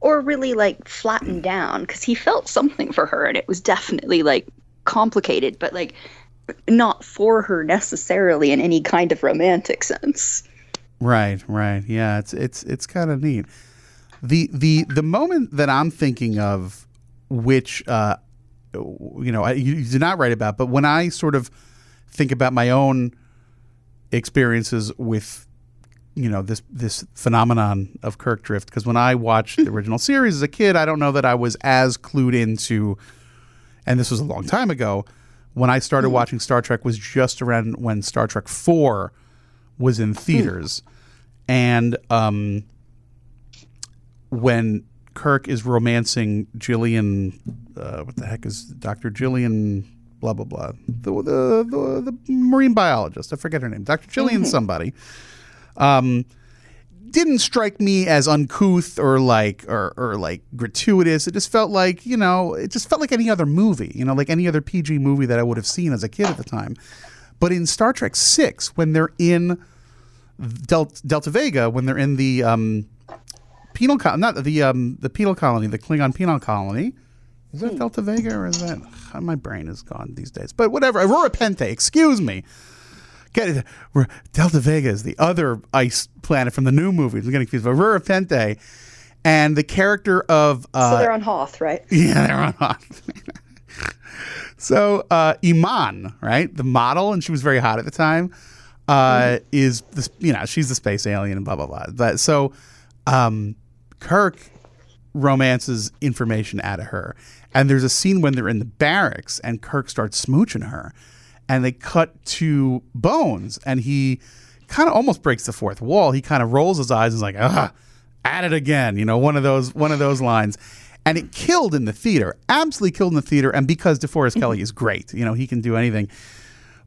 or really like flattened down because he felt something for her and it was definitely like complicated but like not for her necessarily in any kind of romantic sense Right, right. Yeah, it's it's it's kind of neat. The the the moment that I'm thinking of, which uh, you know, I, you, you did not write about, but when I sort of think about my own experiences with you know this this phenomenon of Kirk drift, because when I watched the (laughs) original series as a kid, I don't know that I was as clued into, and this was a long time ago. When I started watching Star Trek was just around when Star Trek Four was in theaters, and um, when Kirk is romancing Gillian, uh, what the heck is Doctor Gillian? Blah blah blah. The, the the the marine biologist. I forget her name. Doctor Gillian somebody. Um, didn't strike me as uncouth or like or, or like gratuitous. It just felt like you know, it just felt like any other movie. You know, like any other PG movie that I would have seen as a kid at the time. But in Star Trek Six, when they're in Del- Delta Vega, when they're in the um, penal colony, not the um, the penal colony, the Klingon penal colony. Is that Delta Vega or is that my brain is gone these days? But whatever, Rura Penthe. Excuse me. Get it. Delta Vega is the other ice planet from the new movies. I'm getting confused. Rura Penthe, and the character of uh, so they're on hoth right (laughs) yeah, they're on Hoth. (laughs) so uh, Iman, right, the model, and she was very hot at the time, uh, is this, you know she's the space alien and blah blah blah. But so um, Kirk romances information out of her, and there's a scene when they're in the barracks and Kirk starts smooching her, and they cut to Bones, and he kind of almost breaks the fourth wall. He kind of rolls his eyes and is like, ah, at it again. You know, one of those one of those lines. And it killed in the theater, absolutely killed in the theater. And because DeForest Kelley is great, you know, he can do anything.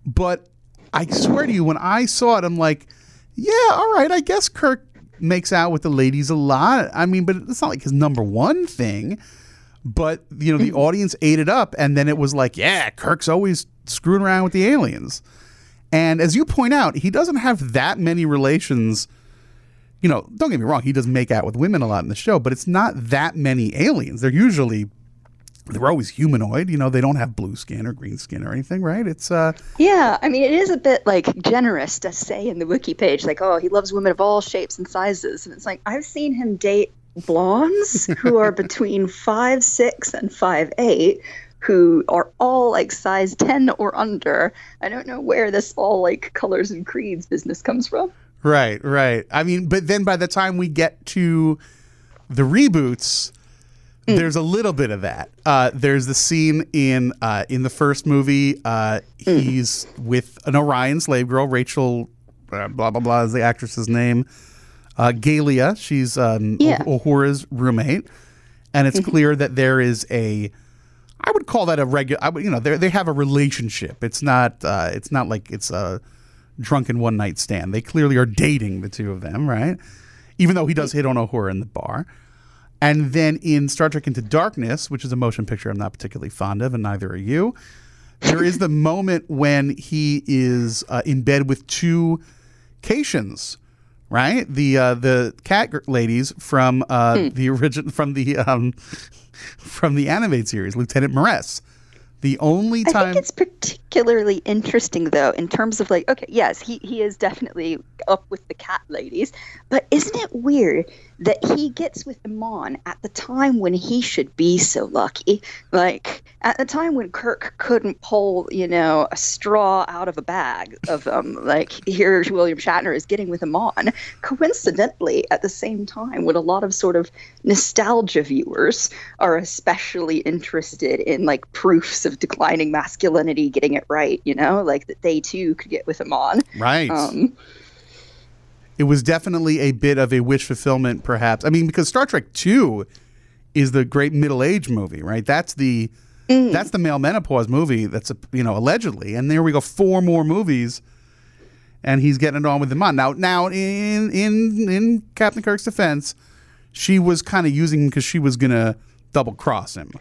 But I swear to you, when I saw it, I'm like, yeah, all right, I guess Kirk makes out with the ladies a lot. I mean, but it's not like his number one thing. But, you know, the mm-hmm. audience ate it up. And then it was like, yeah, Kirk's always screwing around with the aliens. And as you point out, he doesn't have that many relations. You know, don't get me wrong, he does make out with women a lot in the show, but it's not that many aliens. They're usually they're always humanoid, you know, they don't have blue skin or green skin or anything, right? It's uh yeah i mean it is a bit like generous to say in the wiki page like oh he loves women of all shapes and sizes and it's like i've seen him date blondes who are (laughs) between five six and five eight who are all like size 10 or under i don't know where this all like colors and creeds business comes from Right, right. I mean, but then by the time we get to the reboots, there's a little bit of that. Uh, there's the scene in uh, in the first movie. Uh, he's with an Orion slave girl, Rachel, uh, blah blah blah is the actress's name. Uh, Gaila, she's um, Yeah. Uhura's roommate, and it's clear that there is a. I would call that a regular. I would, you know, they they have a relationship. It's not. Uh, it's not like it's a drunken one night stand. They clearly are dating the two of them, right? Even though he does hit on Uhura in the bar. And then in Star Trek Into Darkness, which is a motion picture I'm not particularly fond of, and neither are you, there is the moment when he is uh, in bed with two Caitians, right? The uh, the cat ladies from uh, the origin from the um, (laughs) from the animated series, Lieutenant M'Ress. The only I time think it's particularly interesting, though, in terms of like, okay, yes, he, he is definitely up with the cat ladies, but isn't it weird that he gets with Amon at the time when he should be so lucky? Like, at the time when Kirk couldn't pull, you know, a straw out of a bag of um, like, here William Shatner is getting with Amon. Coincidentally, at the same time, when a lot of sort of nostalgia viewers are especially interested in like proofs of declining masculinity getting it right, you know, like that they too could get with Amon. right. Um, it was definitely a bit of a wish fulfillment, perhaps. I mean, because Star Trek Two is the great middle age movie, right? That's the that's the male menopause movie. That's a, you know allegedly, and there we go, four more movies, and he's getting it on with them on now. Now in in in Captain Kirk's defense, she was kind of using him because she was gonna double cross him.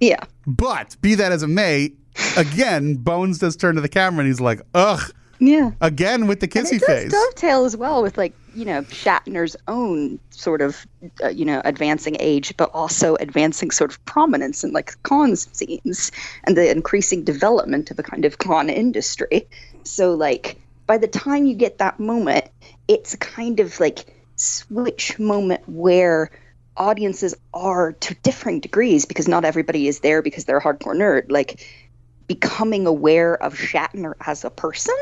yeah. But be that as it may, again, Bones does turn to the camera and he's like, "Ugh." Yeah. Again with the And kissy it does face. dovetail as well with like you know Shatner's own sort of uh, you know advancing age, but also advancing sort of prominence in like con scenes and the increasing development of a kind of con industry. So like by the time you get that moment, it's a kind of like switch moment where audiences are to differing degrees because not everybody is there because they're a hardcore nerd like becoming aware of Shatner as a person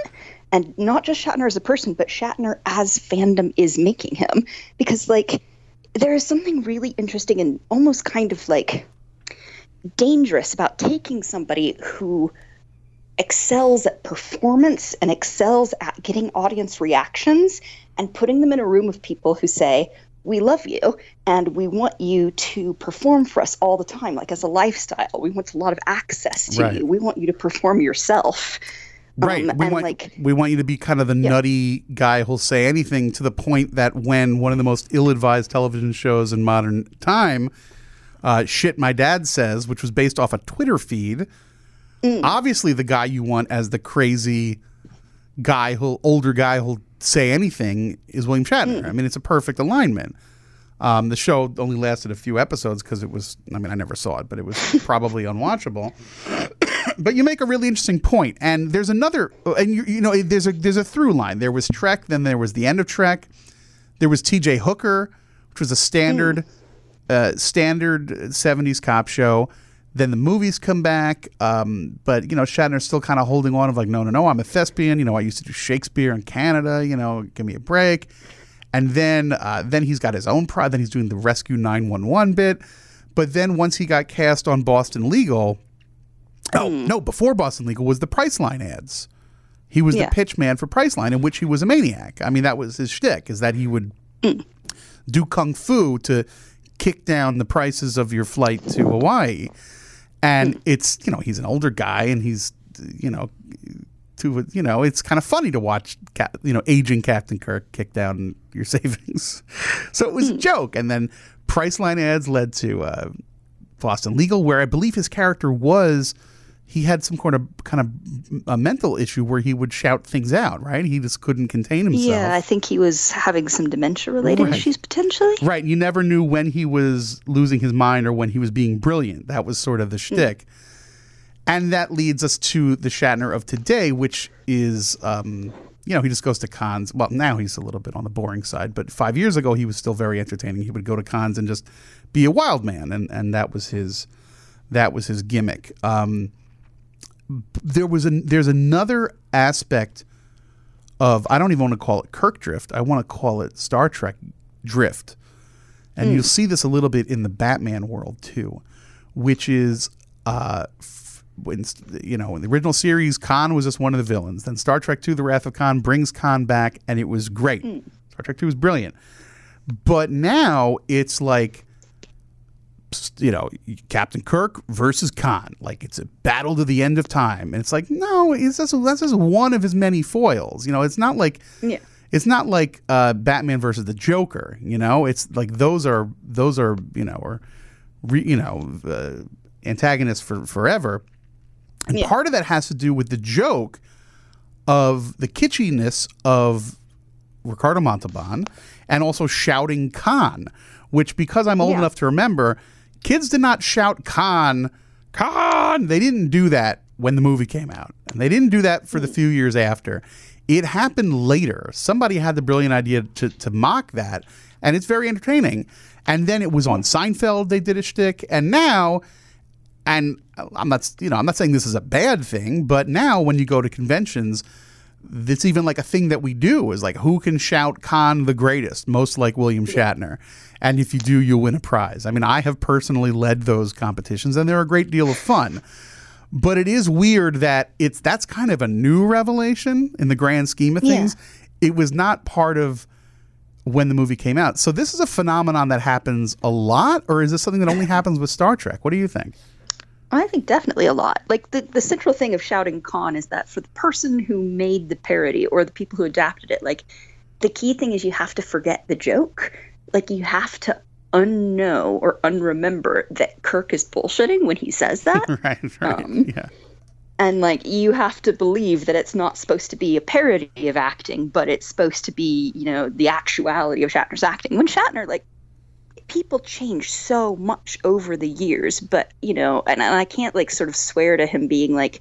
and not just Shatner as a person but Shatner as fandom is making him. Because like there is something really interesting and almost kind of like dangerous about taking somebody who excels at performance and excels at getting audience reactions and putting them in a room of people who say we love you and we want you to perform for us all the time like as a lifestyle we want a lot of access to Right. you we want you to perform yourself Right. Um, we want like we want you to be kind of the nutty guy who'll say anything to the point that when one of the most ill-advised television shows in modern time, uh, shit my dad says, which was based off a Twitter feed, Mm. obviously the guy you want as the crazy guy who older guy who'll say anything is William Shatner. Mm. I mean, it's a perfect alignment. Um, the show only lasted a few episodes because it was. I mean, I never saw it, but it was (laughs) probably unwatchable. (coughs) but you make a really interesting point, and there's another, and you, you know, there's a there's a through line. There was Trek, then there was the end of Trek. There was T.J. Hooker, which was a standard, uh, standard '70s cop show. Then the movies come back, um, but you know Shatner's still kind of holding on of like, no, no, no, I'm a thespian. You know, I used to do Shakespeare in Canada. You know, give me a break. And then uh, then he's got his own pride. Then he's doing the Rescue 911 bit. But then once he got cast on Boston Legal, oh no, before Boston Legal was the Priceline ads. He was Yeah. the pitch man for Priceline, in which he was a maniac. I mean, that was his shtick, is that he would do kung fu to kick down the prices of your flight to Hawaii. And it's, you know, he's an older guy and he's, you know, to, you know, it's kind of funny to watch, you know, aging Captain Kirk kick down your (laughs) savings. so it was a joke. And then Priceline ads led to uh, Boston Legal, where I believe his character was he had some kind of kind of a mental issue where he would shout things out. Right, he just couldn't contain himself. yeah i think he was having some dementia related Right. issues potentially Right. You never knew when he was losing his mind or when he was being brilliant. That was sort of the shtick. And that leads us to the Shatner of today, which is, um, you know, he just goes to cons. Well, now he's a little bit on the boring side, but five years ago he was still very entertaining. He would go to cons and just be a wild man, and, and that was his that was his gimmick. Um, there was a there's another aspect of I don't even want to call it Kirk drift. I want to call it Star Trek drift. And you'll see this a little bit in the Batman world too, which is uh f- when you know in the original series Khan was just one of the villains. Then Star Trek 2 The Wrath of Khan brings Khan back and it was great. Star Trek 2 was brilliant. But now it's like you know, Captain Kirk versus Khan. Like it's a battle to the end of time. And it's like, no, it's just, that's just one of his many foils. You know, it's not like Yeah. it's not like uh, Batman versus the Joker. You know, it's like those are those are you know or re, you know uh, antagonists for forever. And part of that has to do with the joke of the kitschiness of Ricardo Montalban and also shouting Khan, which because I'm old Yeah. enough to remember, kids did not shout Khan, Khan. They didn't do that when the movie came out. And they didn't do that for the few years after. It happened later. Somebody had the brilliant idea to, to mock that, and it's very entertaining. And then it was on Seinfeld, they did a shtick, and now and I'm not, you know, I'm not saying this is a bad thing, but now when you go to conventions, it's even like a thing that we do is like who can shout Khan the greatest, most like William Shatner, and if you do, you'll win a prize. I mean, I have personally led those competitions, and they're a great deal of fun. But it is weird that it's that's kind of a new revelation in the grand scheme of Yeah. things. It was not part of when the movie came out. So this is a phenomenon that happens a lot, or is this something that only happens with Star Trek? What do you think? I think definitely a lot. Like the, the central thing of shouting Khan is that for the person who made the parody or the people who adapted it, like the key thing is you have to forget the joke. Like you have to unknow or unremember that Kirk is bullshitting when he says (laughs) that. right, right. Um, yeah. and like you have to believe that it's not supposed to be a parody of acting, but it's supposed to be, you know, the actuality of Shatner's acting. When Shatner, like, people change so much over the years, but you know, and, and I can't like sort of swear to him being like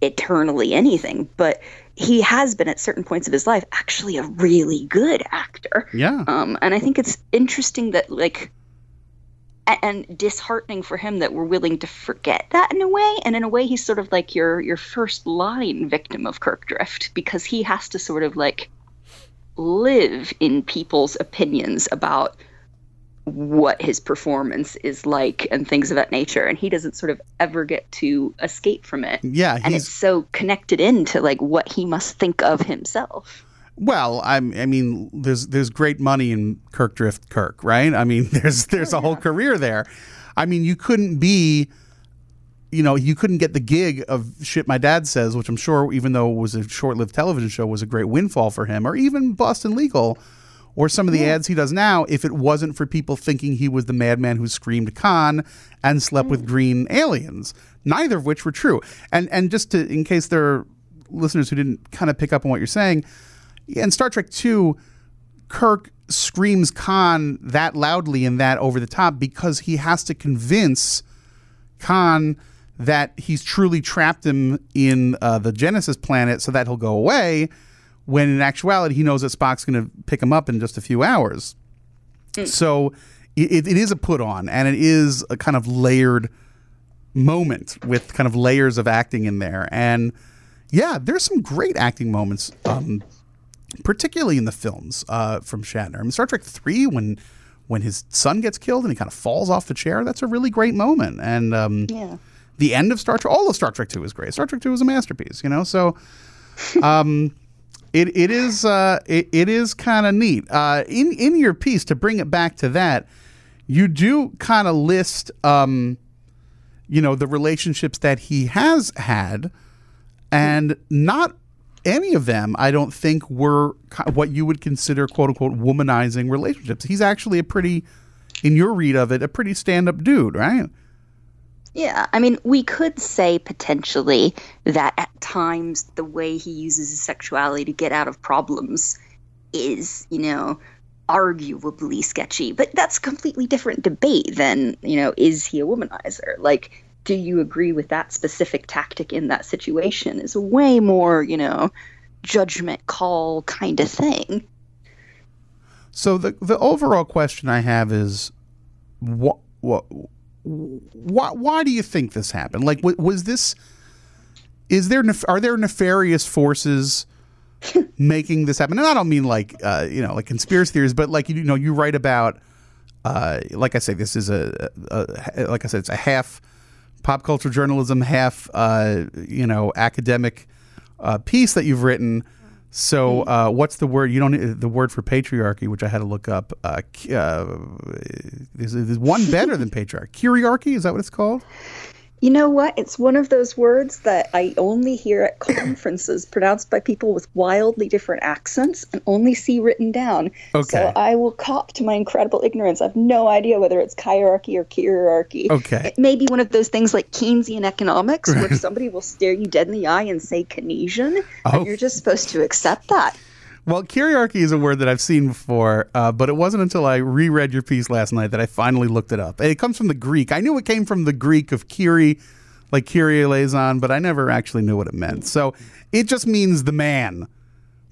eternally anything, but he has been at certain points of his life actually a really good actor. Yeah. Um, and I think it's interesting that like a- and disheartening for him that we're willing to forget that in a way and in a way he's sort of like your your first line victim of kirk drift because he has to sort of like live in people's opinions about what his performance is like and things of that nature and he doesn't sort of ever get to escape from it Yeah, and it's so connected into like what he must think of himself well. I'm, I mean, there's there's great money in Kirk Drift Kirk, right? I mean, (laughs) there's there's a oh, whole career there. I mean, you couldn't be, you know, you couldn't get the gig of shit my dad says, which I'm sure, even though it was a short-lived television show, was a great windfall for him, or even Boston Legal, or some of the ads he does now, if it wasn't for people thinking he was the madman who screamed Khan and slept with green aliens, neither of which were true. And and just to, in case there are listeners who didn't kind of pick up on what you're saying, in Star Trek Two, Kirk screams Khan that loudly and that over the top because he has to convince Khan that he's truly trapped him in uh, the Genesis planet so that he'll go away. When in actuality, he knows that Spock's going to pick him up in just a few hours. So it, it is a put on, and it is a kind of layered moment with kind of layers of acting in there. And yeah, there's some great acting moments, um, particularly in the films uh, from Shatner. I mean, Star Trek Three, when when his son gets killed and he kind of falls off the chair, that's a really great moment. And um, yeah the end of Star Trek, all of Star Trek Two is great. Star Trek Two is a masterpiece, you know. So, (laughs) um, it it is uh, it, it is kind of neat. Uh, in in your piece to bring it back to that, you do kind of list, um, you know, the relationships that he has had, and not any of them, I don't think, were what you would consider "quote unquote" womanizing relationships. He's actually a pretty, in your read of it, a pretty stand up dude, right? Yeah, I mean, we could say potentially that at times the way he uses his sexuality to get out of problems is, you know, arguably sketchy. But that's a completely different debate than, you know, is he a womanizer? Like, do you agree with that specific tactic in that situation? Is a way more, you know, judgment call kind of thing. So the the overall question I have is, what what why why do you think this happened? Like, wa- was this? Is there are there nefarious forces (laughs) making this happen? And I don't mean like uh, you know like conspiracy theories, but like you know you write about. Uh, like I say, this is a, a, a like I said, it's a half pop culture journalism, half uh, you know academic uh, piece that you've written. So, uh, what's the word? You don't the word for patriarchy, which I had to look up. Uh, uh, there's, there's one (laughs) better than patriarchy. Kyriarchy is that what it's called? You know what? It's one of those words that I only hear at conferences (coughs) pronounced by people with wildly different accents and only see written down. Okay. So I will cop to my incredible ignorance. I have no idea whether it's hierarchy or hierarchy. Okay. It may be one of those things like Keynesian economics where (laughs) somebody will stare you dead in the eye and say Keynesian, Oh. and you're just supposed to accept that. Well, kyriarchy is a word that I've seen before, uh, but it wasn't until I reread your piece last night that I finally looked it up. It comes from the Greek. I knew it came from the Greek of Kyrie, like Kyrie eleison, but I never actually knew what it meant. So it just means the man,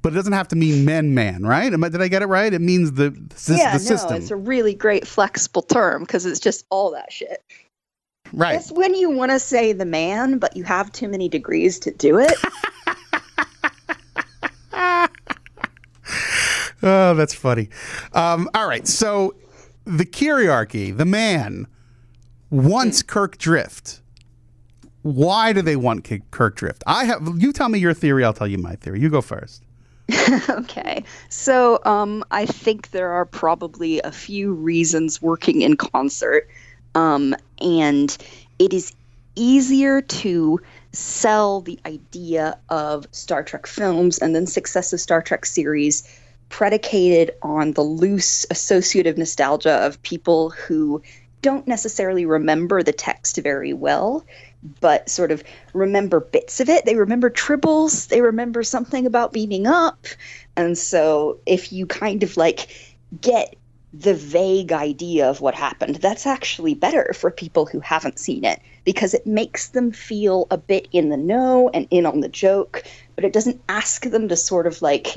but it doesn't have to mean men, man, right? Am I, did I get it right? It means the, the, yeah, the system. no, it's a really great flexible term because it's just all that shit. right. It's when you want to say the man, but you have too many degrees to do it. (laughs) Oh, that's funny. Um, all right. So the Kyriarchy, the man, wants Kirk Drift. Why do they want Kirk Drift? I have. You tell me your theory. I'll tell you my theory. You go first. (laughs) okay. So um, I think there are probably a few reasons working in concert. Um, and it is easier to sell the idea of Star Trek films and then successive Star Trek series predicated on the loose associative nostalgia of people who don't necessarily remember the text very well, but sort of remember bits of it. They remember tribbles, they remember something about beaming up. And so if you kind of like get the vague idea of what happened, that's actually better for people who haven't seen it because it makes them feel a bit in the know and in on the joke, but it doesn't ask them to sort of like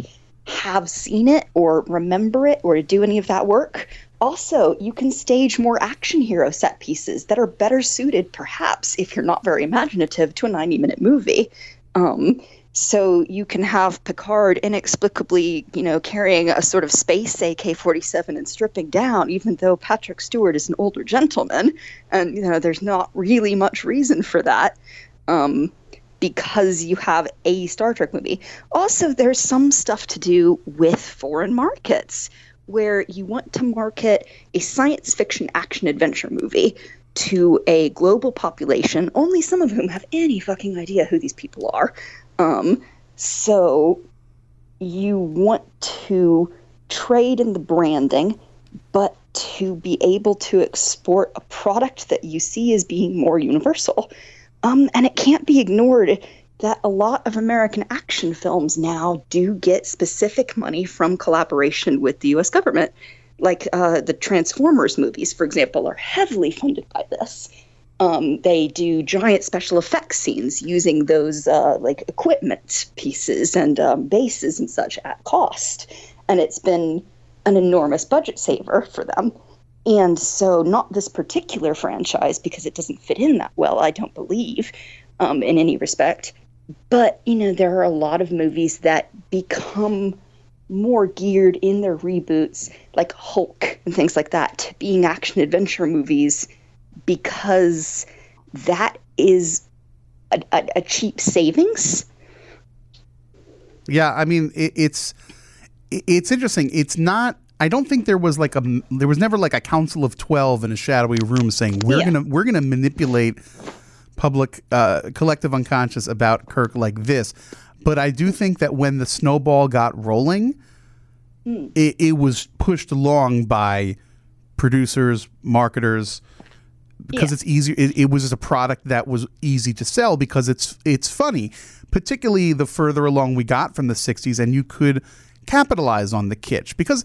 have seen it or remember it or do any of that work. Also, you can stage more action hero set pieces that are better suited, perhaps, if you're not very imaginative, to a 90 minute movie. Um, so you can have Picard inexplicably, you know, carrying a sort of space AK 47 and stripping down, even though Patrick Stewart is an older gentleman. And, you know, there's not really much reason for that. Um, because you have a Star Trek movie. Also, there's some stuff to do with foreign markets where you want to market a science fiction action adventure movie to a global population, only some of whom have any fucking idea who these people are. Um, so you want to trade in the branding, but to be able to export a product that you see as being more universal. Um, and it can't be ignored that a lot of American action films now do get specific money from collaboration with the US government. Like uh, the Transformers movies, for example, are heavily funded by this. Um, they do giant special effects scenes using those uh, like equipment pieces and um, bases and such at cost. And it's been an enormous budget saver for them. And so, not this particular franchise because it doesn't fit in that well, I don't believe, um, in any respect. But, you know, there are a lot of movies that become more geared in their reboots, like Hulk and things like that, being action adventure movies because that is a, a, a cheap savings. Yeah, I mean it, it's it's interesting. It's not. I don't think there was like a there was never like a council of twelve in a shadowy room saying we're Yeah. gonna we're gonna manipulate public uh, collective unconscious about Kirk like this. But I do think that when the snowball got rolling, it, it was pushed along by producers, marketers, because Yeah. it's easier. It, it was just a product that was easy to sell because it's it's funny, particularly the further along we got from the '60s, and you could capitalize on the kitsch. Because,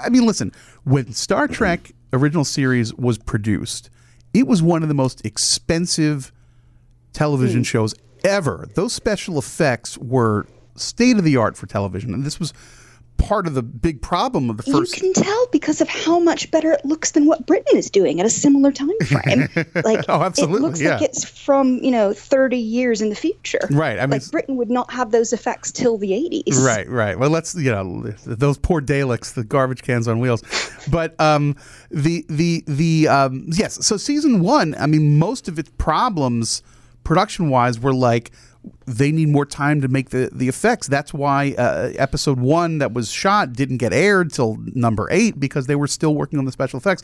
I mean, listen, when Star Trek original series was produced, it was one of the most expensive television hmm. shows ever. Those special effects were state of the art for television, and this was part of the big problem of the first. You can tell because of how much better it looks than what Britain is doing at a similar time (laughs) frame. Like, Oh, absolutely, It looks like it's from you know thirty years in the future. Right, I mean, like Britain would not have those effects till the eighties. Right, right. Well, let's you know those poor Daleks, the garbage cans on wheels. But um, the the the um, yes. So season one, I mean, most of its problems, production wise, were like they need more time to make the the effects. That's why uh, episode one that was shot didn't get aired till number eight because they were still working on the special effects.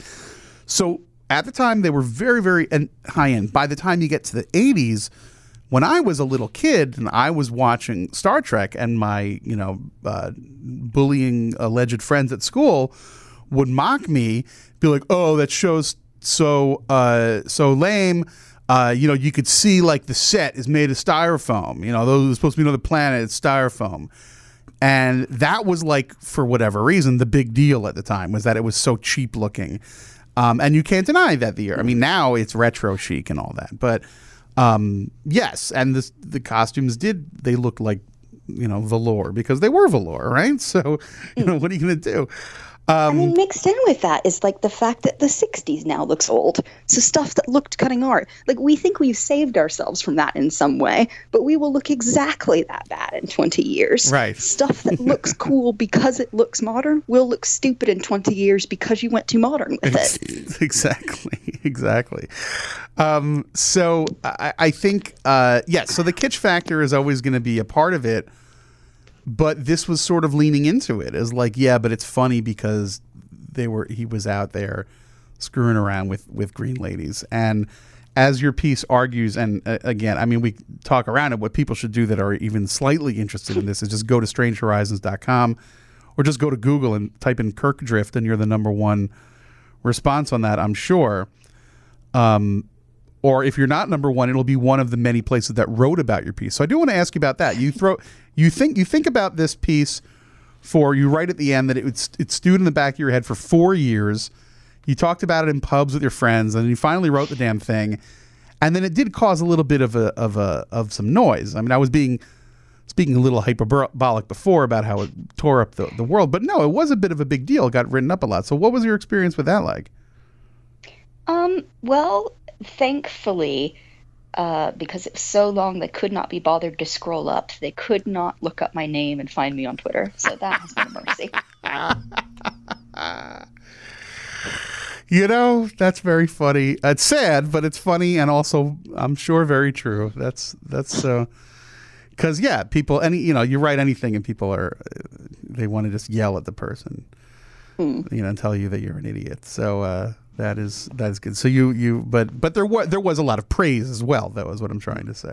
So at the time they were very very high end. By the time you get to the eighties, when I was a little kid and I was watching Star Trek, and my you know uh, bullying alleged friends at school would mock me, be like, "Oh, that show's so uh, so lame." Uh, you know, you could see like the set is made of styrofoam. You know, those are supposed to be another planet. It's styrofoam, and that was like for whatever reason the big deal at the time was that it was so cheap looking. Um, and you can't deny that the year. I mean, now it's retro chic and all that, but um, yes, and the the costumes did they looked like you know velour because they were velour, right? (laughs) So you know what are you going to do? I mean, mixed in with that is like the fact that the 60s now looks old. So stuff that looked cutting art. Like, we think we've saved ourselves from that in some way, but we will look exactly that bad in 20 years. Right. Stuff that (laughs) looks cool because it looks modern will look stupid in 20 years because you went too modern with it. (laughs) exactly, (laughs) exactly. Um, so I, I think uh, yes. so the kitsch factor is always going to be a part of it, but this was sort of leaning into it as like, yeah, but it's funny because they were he was out there screwing around with with green ladies and. As your piece argues, and uh, again, I mean, we talk around it. What people should do that are even slightly interested in this is just go to strangehorizons.com or just go to Google and type in Kirk Drift, and you're the number one response on that, I'm sure. Um, or if you're not number one, it'll be one of the many places that wrote about your piece. So I do want to ask you about that. You throw, you think, you think about this piece for you write at the end that it it stewed in the back of your head for four years. You talked about it in pubs with your friends, and then you finally wrote the damn thing. And then it did cause a little bit of a of a of some noise. I mean, I was being speaking a little hyperbolic before about how it tore up the, the world, but no, it was a bit of a big deal. It got written up a lot. So, what was your experience with that like? Um, well, thankfully, uh, because it's so long they could not be bothered to scroll up. They could not look up my name and find me on Twitter. So that has been a mercy. (laughs) You know, that's very funny. It's sad, but it's funny and also, I'm sure, very true. That's that's so. Because yeah, people, any you know, you write anything and people are, they want to just yell at the person, you know, and tell you that you're an idiot. So uh, that is that is good. So you you, but but there was there was a lot of praise as well. That was what I'm trying to say.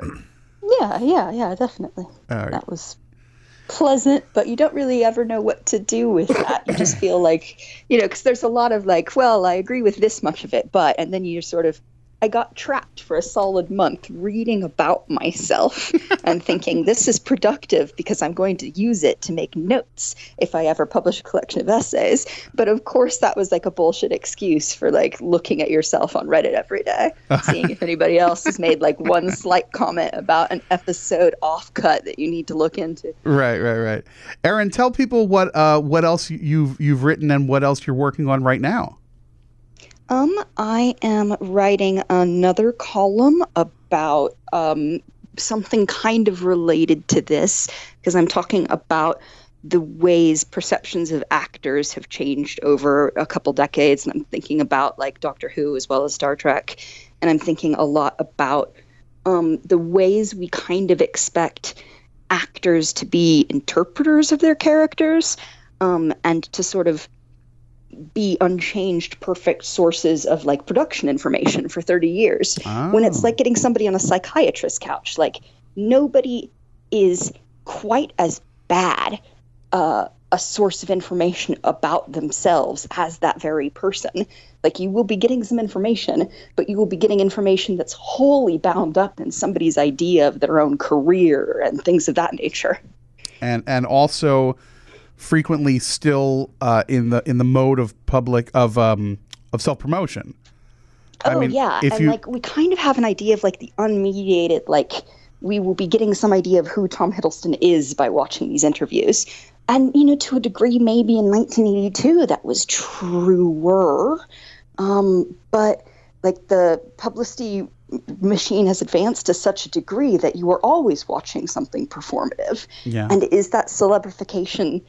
Yeah, yeah, yeah, definitely. Right. That was pleasant, but you don't really ever know what to do with that. You just feel like, you know, because there's a lot of like, well, I agree with this much of it, but, and then you're sort of, I got trapped for a solid month reading about myself (laughs) and thinking this is productive because I'm going to use it to make notes if I ever publish a collection of essays. But of course, that was like a bullshit excuse for like looking at yourself on Reddit every day, (laughs) seeing if anybody else has made like one slight comment about an episode off cut that you need to look into. Right, right, right. Erin, tell people what uh, what else you- you've you've written and what else you're working on right now. Um, I am writing another column about um, something kind of related to this because I'm talking about the ways perceptions of actors have changed over a couple decades. And I'm thinking about like Doctor Who as well as Star Trek. And I'm thinking a lot about um, the ways we kind of expect actors to be interpreters of their characters um, and to sort of be unchanged perfect sources of like production information for 30 years. When it's like getting somebody on a psychiatrist's couch like nobody is quite as bad uh, a source of information about themselves as that very person. Like you will be getting some information but you will be getting information that's wholly bound up in somebody's idea of their own career and things of that nature. And and also frequently still uh, in the in the mode of public of um of self promotion. Oh yeah, if and you like we kind of have an idea of like the unmediated, like we will be getting some idea of who Tom Hiddleston is by watching these interviews, and you know to a degree maybe in 1982 that was truer, um, but like the publicity machine has advanced to such a degree that you are always watching something performative, Yeah. and is that celebrification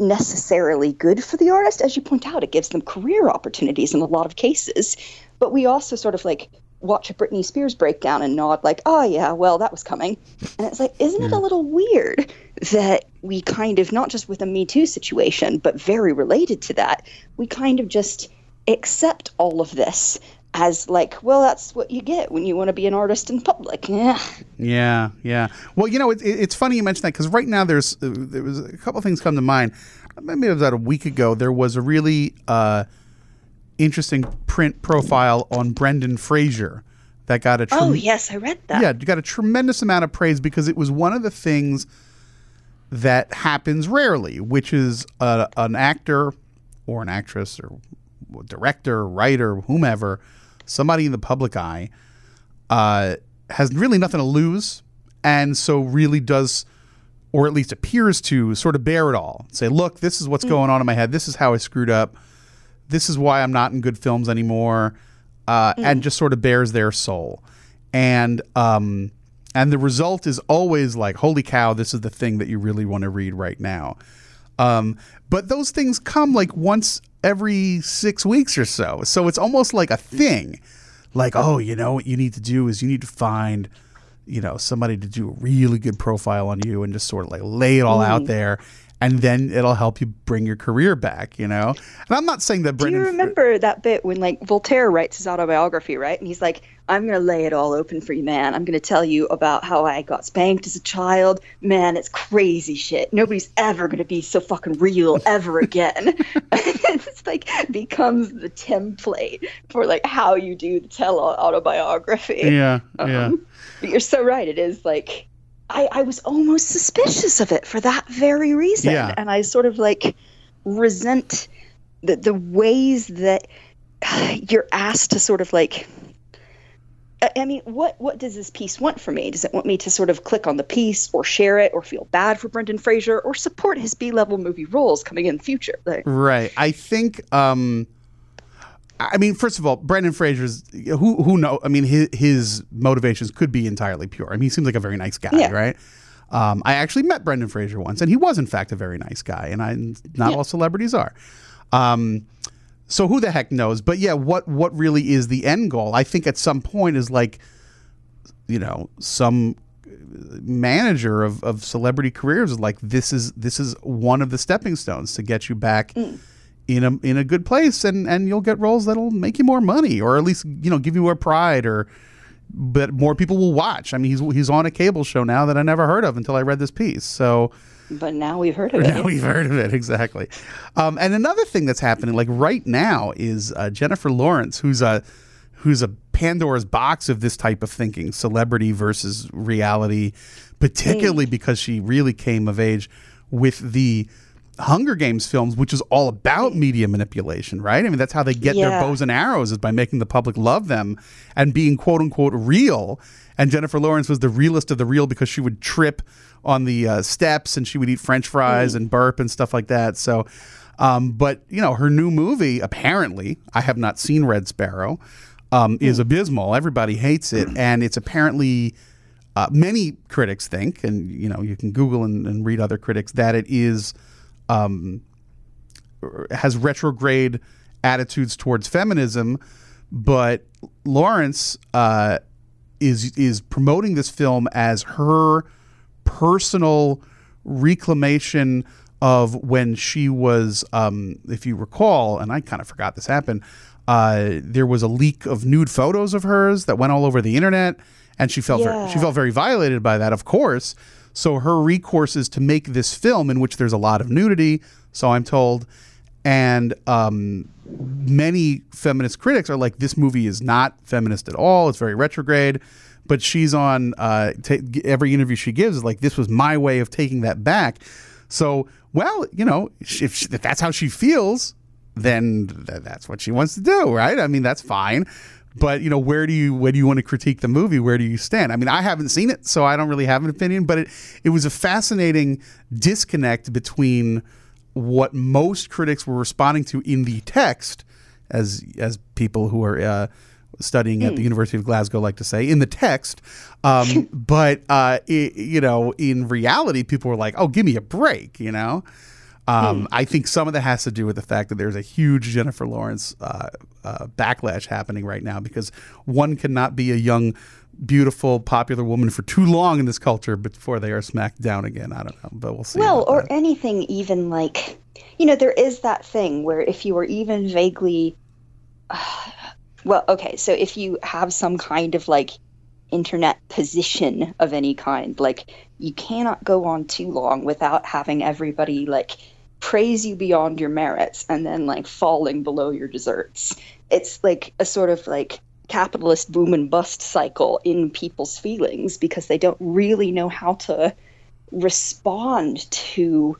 necessarily good for the artist. As you point out, it gives them career opportunities in a lot of cases. But we also sort of like watch a Britney Spears breakdown and nod like, "Oh yeah, well that was coming," and it's like, isn't it a little weird that we kind of not just with a Me Too situation, but very related to that, we kind of just accept all of this as like, well, that's what you get when you want to be an artist in public. (laughs) Yeah. Yeah, yeah. Well, you know, it, it, it's funny you mention that because right now there's uh, there was a couple of things come to mind. Maybe it was about a week ago. There was a really uh, interesting print profile on Brendan Fraser that got a trem- Oh yes, I read that. yeah, got a tremendous amount of praise because it was one of the things that happens rarely, which is a, an actor or an actress or director, writer, whomever, somebody in the public eye, uh, has really nothing to lose, and so really does, or at least appears to, sort of bear it all. Say, look, this is what's going on in my head. This is how I screwed up. This is why I'm not in good films anymore, uh, and just sort of bears their soul. And um, and the result is always like, holy cow, this is the thing that you really want to read right now. Um, but those things come like once every six weeks or so. So it's almost like a thing. Like, oh, you know, what you need to do is you need to find, you know, somebody to do a really good profile on you and just sort of like lay it all out mm. there. And then it'll help you bring your career back, you know? And I'm not saying that Do Brendan. you remember that bit when like Voltaire writes his autobiography, right? And he's like, "I'm gonna lay it all open for you, man. I'm gonna tell you about how I got spanked as a child. Man, it's crazy shit. Nobody's ever gonna be so fucking real ever (laughs) again." (laughs) it's like becomes the template for like how you do the tell autobiography. Yeah, yeah. Um, But you're so right. It is like I, I was almost suspicious of it for that very reason. Yeah. And I sort of like resent the the ways that (sighs) you're asked to sort of like I- mean, what what does this piece want for me? Does it want me to sort of click on the piece or share it or feel bad for Brendan Fraser or support his B level movie roles coming in the future? Like, Right. I think. Um, I mean, first of all, Brendan Fraser's who who know. I mean, his his motivations could be entirely pure. I mean, he seems like a very nice guy, Yeah. right? Um, I actually met Brendan Fraser once, and he was in fact a very nice guy. And I not all celebrities are. Um, so who the heck knows? But yeah, what what really is the end goal? I think at some point is like, you know, some manager of, of celebrity careers is like this is this is one of the stepping stones to get you back mm. in a in a good place and and you'll get roles that'll make you more money or at least you know give you more pride or but more people will watch. I mean, he's he's on a cable show now that I never heard of until I read this piece. So but now we've heard of it. now (laughs) we've heard of it exactly. Um, and another thing that's happening, like right now, is uh, Jennifer Lawrence, who's a who's a Pandora's box of this type of thinking, celebrity versus reality, particularly because she really came of age with the Hunger Games films, which is all about media manipulation, right? I mean, that's how they get their bows and arrows is by making the public love them and being quote unquote real. And Jennifer Lawrence was the realest of the real because she would trip on the uh, steps and she would eat French fries and burp and stuff like that. So, um, but you know, her new movie apparently, I have not seen Red Sparrow, um, is abysmal. Everybody hates it, (clears throat) and it's apparently uh, many critics think, and you know, you can Google and, and read other critics that it is um, has retrograde attitudes towards feminism, but Lawrence uh, is is promoting this film as her personal reclamation of when she was, um, if you recall, and I kind of forgot this happened. Uh, there was a leak of nude photos of hers that went all over the internet, and she felt very, she felt very violated by that, of course. So her recourse is to make this film in which there's a lot of nudity, so I'm told, and um, many feminist critics are like, this movie is not feminist at all. It's very retrograde. But she's on uh, ta every interview she gives like, this was my way of taking that back. So, well, you know, if, she, if that's how she feels, then th- that's what she wants to do, right? I mean, that's fine. But you know, where do you where do you want to critique the movie? Where do you stand? I mean, I haven't seen it, so I don't really have an opinion. But it it was a fascinating disconnect between what most critics were responding to in the text, as as people who are uh, studying at the University of Glasgow like to say, in the text. Um, (laughs) but uh, i you know, in reality, people were like, "Oh, give me a break," you know. Um, I think some of that has to do with the fact that there's a huge Jennifer Lawrence uh, uh, backlash happening right now because one cannot be a young, beautiful, popular woman for too long in this culture before they are smacked down again. I don't know, but we'll see. Well, or that. anything even like, you know, there is that thing where if you are even vaguely, (sighs) well, okay, so if you have some kind of like internet position of any kind, like you cannot go on too long without having everybody like praise you beyond your merits and then like falling below your deserts. It's like a sort of like capitalist boom and bust cycle in people's feelings because they don't really know how to respond to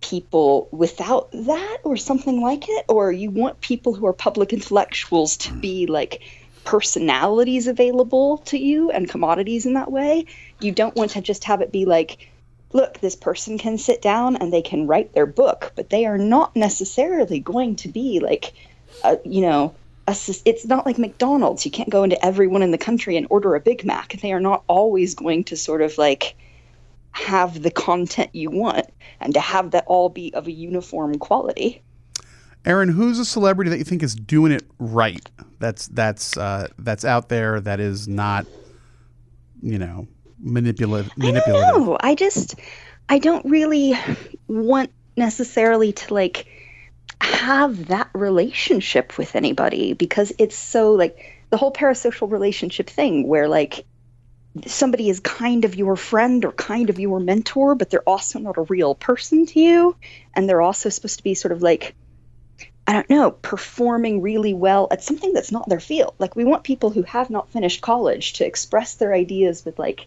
people without that or something like it? Or you want people who are public intellectuals to be like personalities available to you and commodities in that way? You don't want to just have it be like look this person can sit down and they can write their book but they are not necessarily going to be like a, you know a, it's not like McDonald's. You can't go into everyone in the country and order a Big Mac. They are not always going to sort of like have the content you want and to have that all be of a uniform quality. Erin, who's a celebrity that you think is doing it right? That's that's uh, that's out there that is not, you know, manipulative. I manipulative. don't know. I just I don't really want necessarily to like have that relationship with anybody because it's so like the whole parasocial relationship thing where like somebody is kind of your friend or kind of your mentor, but they're also not a real person to you. And they're also supposed to be sort of like, I don't know, performing really well at something that's not their field. Like, we want people who have not finished college to express their ideas with like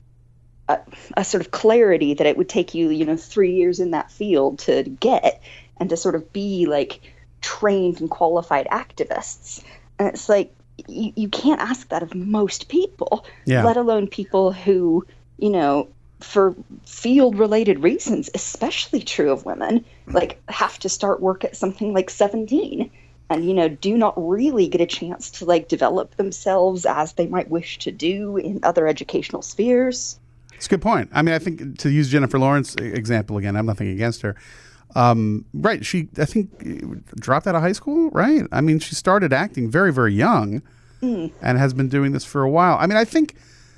a, a sort of clarity that it would take you, you know, three years in that field to get and to sort of be like trained and qualified activists. And it's like, you, you can't ask that of most people, Yeah. let alone people who, you know, for field related reasons, especially true of women, like have to start work at something like 17 and, you know, do not really get a chance to like develop themselves as they might wish to do in other educational spheres. It's a good point. I mean, I think to use Jennifer Lawrence example again, I'm nothing against her. Um, right, she I think dropped out of high school, right? I mean, she started acting very very young, Mm. and has been doing this for a while. I mean, I think.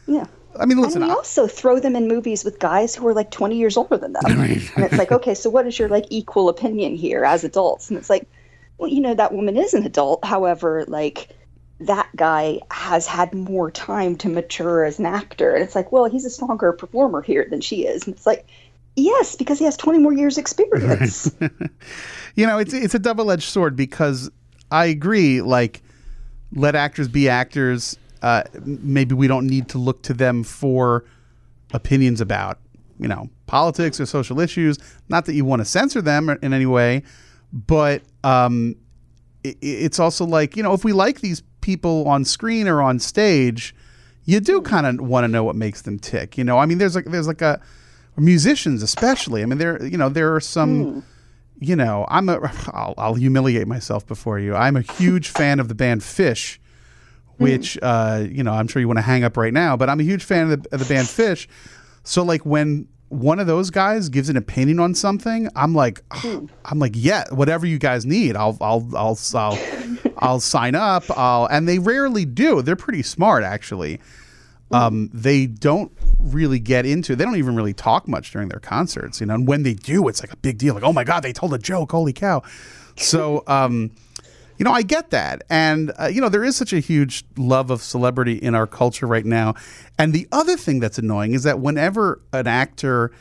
Yeah. I mean, listen. and we also throw them in movies with guys who are like 20 years older than them. (laughs) and it's like, okay, so what is your like equal opinion here as adults? And it's like, well, you know, that woman is an adult. However, like that guy has had more time to mature as an actor. And it's like, well, he's a stronger performer here than she is. And it's like, yes, because he has 20 more years experience. (laughs) you know, it's it's a double edged sword because I agree. Like, let actors be actors. Uh, maybe we don't need to look to them for opinions about you know politics or social issues. Not that you want to censor them in any way, but um, i it's also like you know if we like these people on screen or on stage, you do kind of want to know what makes them tick. You know, I mean, there's like there's like a musicians especially. I mean, there you know there are some. You know, I'm a. (sighs) I'll, I'll humiliate myself before you. I'm a huge fan of the band Phish, which uh, you know I'm sure you want to hang up right now. But I'm a huge fan of the, of the band Phish. So like when one of those guys gives an opinion on something, I'm like, (sighs) I'm like, yeah, whatever you guys need, I'll I'll I'll I'll, (laughs) I'll sign up. I'll and they rarely do. They're pretty smart actually. Um, they don't really get into. They don't even really talk much during their concerts, you know. And when they do, it's like a big deal. Like, oh my god, they told a joke. Holy cow! So, um, you know, I get that, and uh, you know, there is such a huge love of celebrity in our culture right now. And the other thing that's annoying is that whenever an actor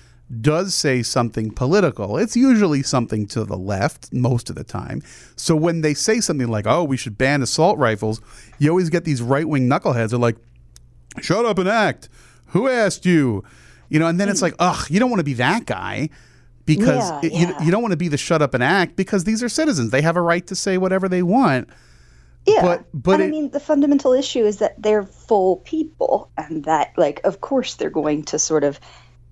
does say something political, it's usually something to the left most of the time. So when they say something like, "Oh, we should ban assault rifles," you always get these right wing knuckleheads. Are like, shut up and act. Who asked you? You know, and then it's hmm. like, ugh, you don't want to be that guy because Yeah, it- you, yeah. you don't want to be the shut up and act because these are citizens. They have a right to say whatever they want. Yeah, But- but and I mean, the fundamental issue is that they're full people, and that, like, of course, they're going to sort of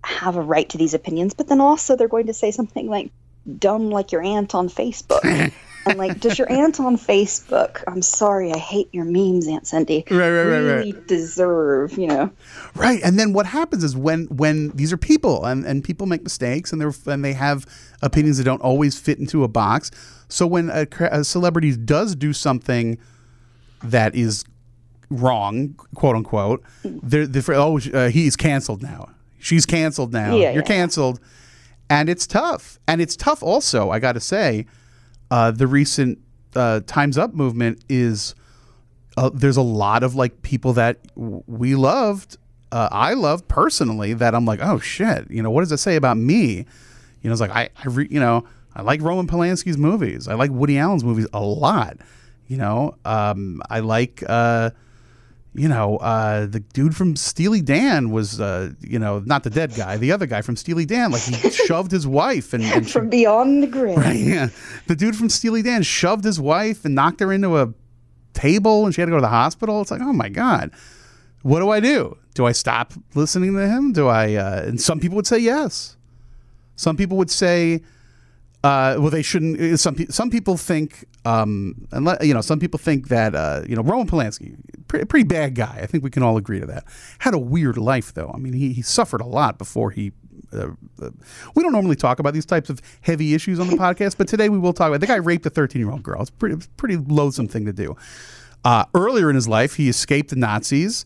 have a right to these opinions, but then also they're going to say something like dumb, like your aunt on Facebook, (laughs) and like, does your aunt on Facebook? I'm sorry, I hate your memes, Aunt Cindy. Right, right, right, right. really deserve, you know. Right, and then what happens is when when these are people and, and people make mistakes and they're and they have opinions that don't always fit into a box. So when a, a celebrity does do something that is wrong, quote unquote, they're, they're oh uh, he's canceled now. She's canceled now. Yeah, You're yeah. canceled, and it's tough. And it's tough also. I got to say, uh, the recent uh, Times Up movement is uh, there's a lot of like people that we loved, uh, I loved personally. That I'm like, oh shit, you know, what does it say about me? You know, it's like I, I re, you know, I like Roman Polanski's movies. I like Woody Allen's movies a lot. You know, um, I like, uh, you know, uh, the dude from Steely Dan was, uh, you know, not the dead guy, the other guy from Steely Dan. Like he (laughs) shoved his wife and, and she From beyond the grave. (laughs) Right, yeah. The dude from Steely Dan shoved his wife and knocked her into a table and she had to go to the hospital. It's like, oh my God. What do I do? Do I stop listening to him? Do I uh, and some people would say yes. Some people would say uh, well, they shouldn't. uh, Some some people think, um, unless, you know, some people think that uh, you know Roman Polanski, pretty, pretty bad guy. I think we can all agree to that. Had a weird life though. I mean, he, he suffered a lot before he. Uh, uh, we don't normally talk about these types of heavy issues on the podcast, but today we will talk about. The guy raped a 13 year old girl. It's pretty, it's pretty loathsome thing to do. Uh, earlier in his life, he escaped the Nazis.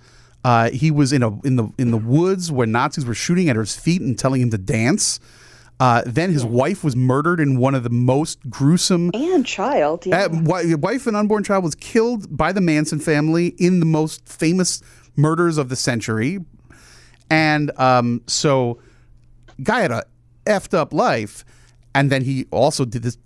He was in a in the in the woods where Nazis were shooting at his feet and telling him to dance. Uh, then his wife was murdered in one of the most gruesome. And child. Yeah. Uh, wife and unborn child was killed by the Manson family in the most famous murders of the century, and um, so guy had a effed up life, and then he also did this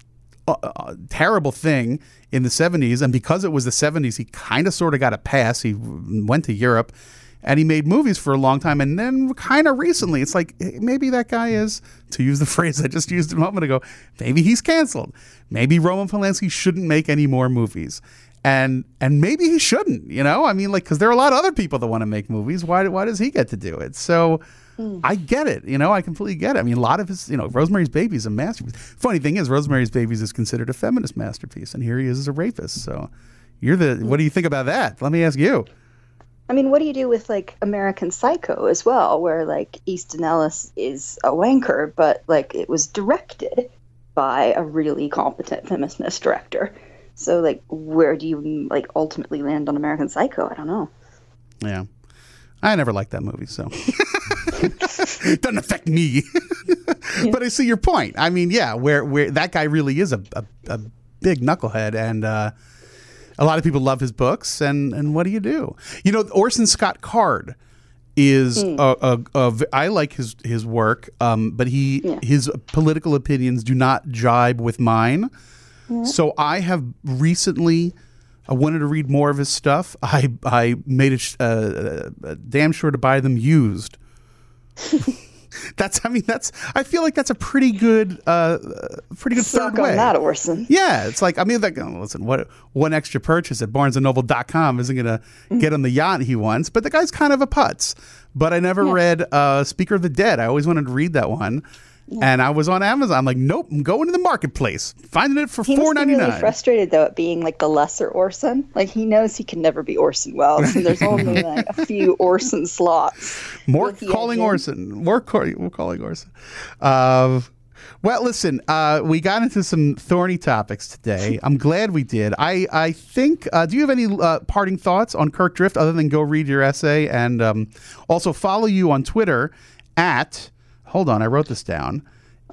uh, uh, terrible thing in the 70s and because it was the 70s he kind of sort of got a pass he went to europe and he made movies for a long time and then kind of recently it's like maybe that guy is to use the (laughs) phrase i just used a moment ago maybe he's canceled maybe roman polanski shouldn't make any more movies and and maybe he shouldn't you know i mean like because there are a lot of other people that want to make movies why, why does he get to do it so mm. I get it. You know, I completely get it. I mean, a lot of his, you know, Rosemary's Baby is a masterpiece. Funny thing is, Rosemary's Babies is considered a feminist masterpiece, and here he is as a rapist. So, you're the. What do you think about that? Let me ask you. I mean, what do you do with like American Psycho as well, where like Easton Ellis is a wanker, but like it was directed by a really competent feminist director. So like, where do you like ultimately land on American Psycho? I don't know. Yeah, I never liked that movie, so it (laughs) doesn't affect me. but I see your point. I mean, yeah, where where that guy really is a a, a big knucklehead, and uh, a lot of people love his books. And and what do you do? You know, Orson Scott Card is a, a, a v- I like his his work, um, but he his political opinions do not jibe with mine. So I have recently. I wanted to read more of his stuff. I I made it uh, uh, damn sure to buy them used. (laughs) (laughs) that's I mean that's I feel like that's a pretty good uh pretty good Suck third way. that, Orson. Yeah, it's like I mean, like, oh, listen, what one extra purchase at BarnesandNoble.com isn't going to Mm. get him the yacht he wants, but the guy's kind of a putz. But I never read uh, Speaker of the Dead. I always wanted to read that one, and I was on Amazon. I'm like, nope, I'm going to the marketplace, finding it for He four ninety really nine. frustrated though at being like the lesser Orson. Like he knows he can never be Orson Welles, and there's only (laughs) like a few Orson slots. More calling. Orson. More call, we're calling Orson. Uh, well, listen, uh, we got into some thorny topics today. (laughs) I'm glad we did. I, I think, uh, do you have any uh, parting thoughts on Kirk Drift other than go read your essay and um, also follow you on Twitter at, hold on, I wrote this down.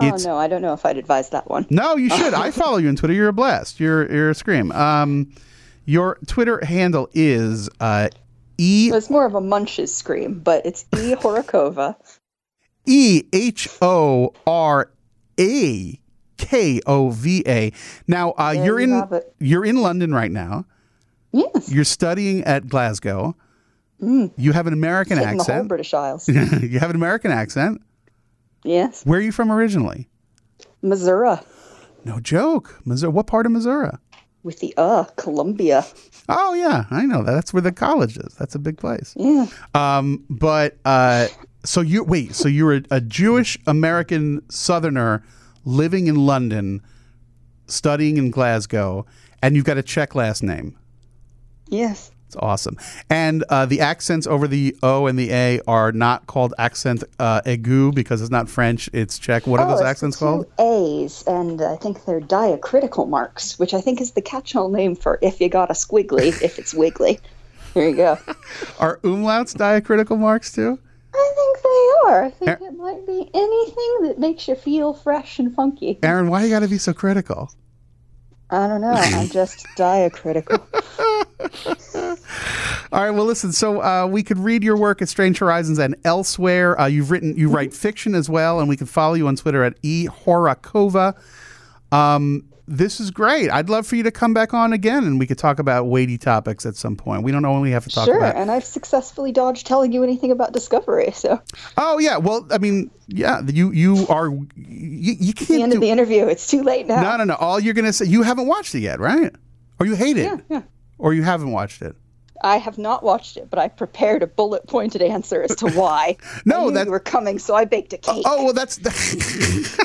Oh no, I don't know if I'd advise that one. No, you (laughs) should. I follow you on Twitter. You're a blast. You're you're a scream. Um, your Twitter handle is uh, e It's more of a Munch's scream, but it's E (laughs) Horakova. E H O R A K O V A. Now uh, you're you in you're in London right now. Yes, You're studying at Glasgow. You have an American hitting the whole accent. British Isles. (laughs) you have an American accent. Yes, Where are you from originally? Missouri No joke. Missouri. What part of Missouri? with the uh Columbia. Oh yeah, I know that. That's where the college is. That's a big place. Yeah, Um, but uh, so you wait. So you're a, a Jewish American Southerner living in London studying in Glasgow, and you've got a Czech last name. Yes. It's awesome. And uh, the accents over the O and the A are not called accent uh, aigu because it's not French, it's Czech. What are oh, those accents called? A's, and I think they're diacritical marks, which I think is the catch-all name for if you got a squiggly, if it's wiggly. There you go. (laughs) Are umlauts diacritical marks too? I think they are. I think it might be anything that makes you feel fresh and funky. Erin, why you got to be so critical? I don't know. I'm just diacritical. (laughs) All right. Well, listen. So uh, we could read your work at Strange Horizons and elsewhere. Uh, you've written, you write fiction as well, and we can follow you on Twitter at e horakova. Um, this is great. I'd love for you to come back on again, and we could talk about weighty topics at some point. We don't only have to talk sure, about. Sure. And I've successfully dodged telling you anything about Discovery, so Oh yeah. Well, I mean, yeah. You you are you, you can't end do. of the interview, it's too late now. no, no, no. All you're gonna say, you haven't watched it yet, right? Or you hate it, Yeah, yeah. Or you haven't watched it. I have not watched it, but I prepared a bullet pointed answer as to why. (laughs) No, that- you were coming, so I baked a oh, cake. Oh well, that's. (laughs)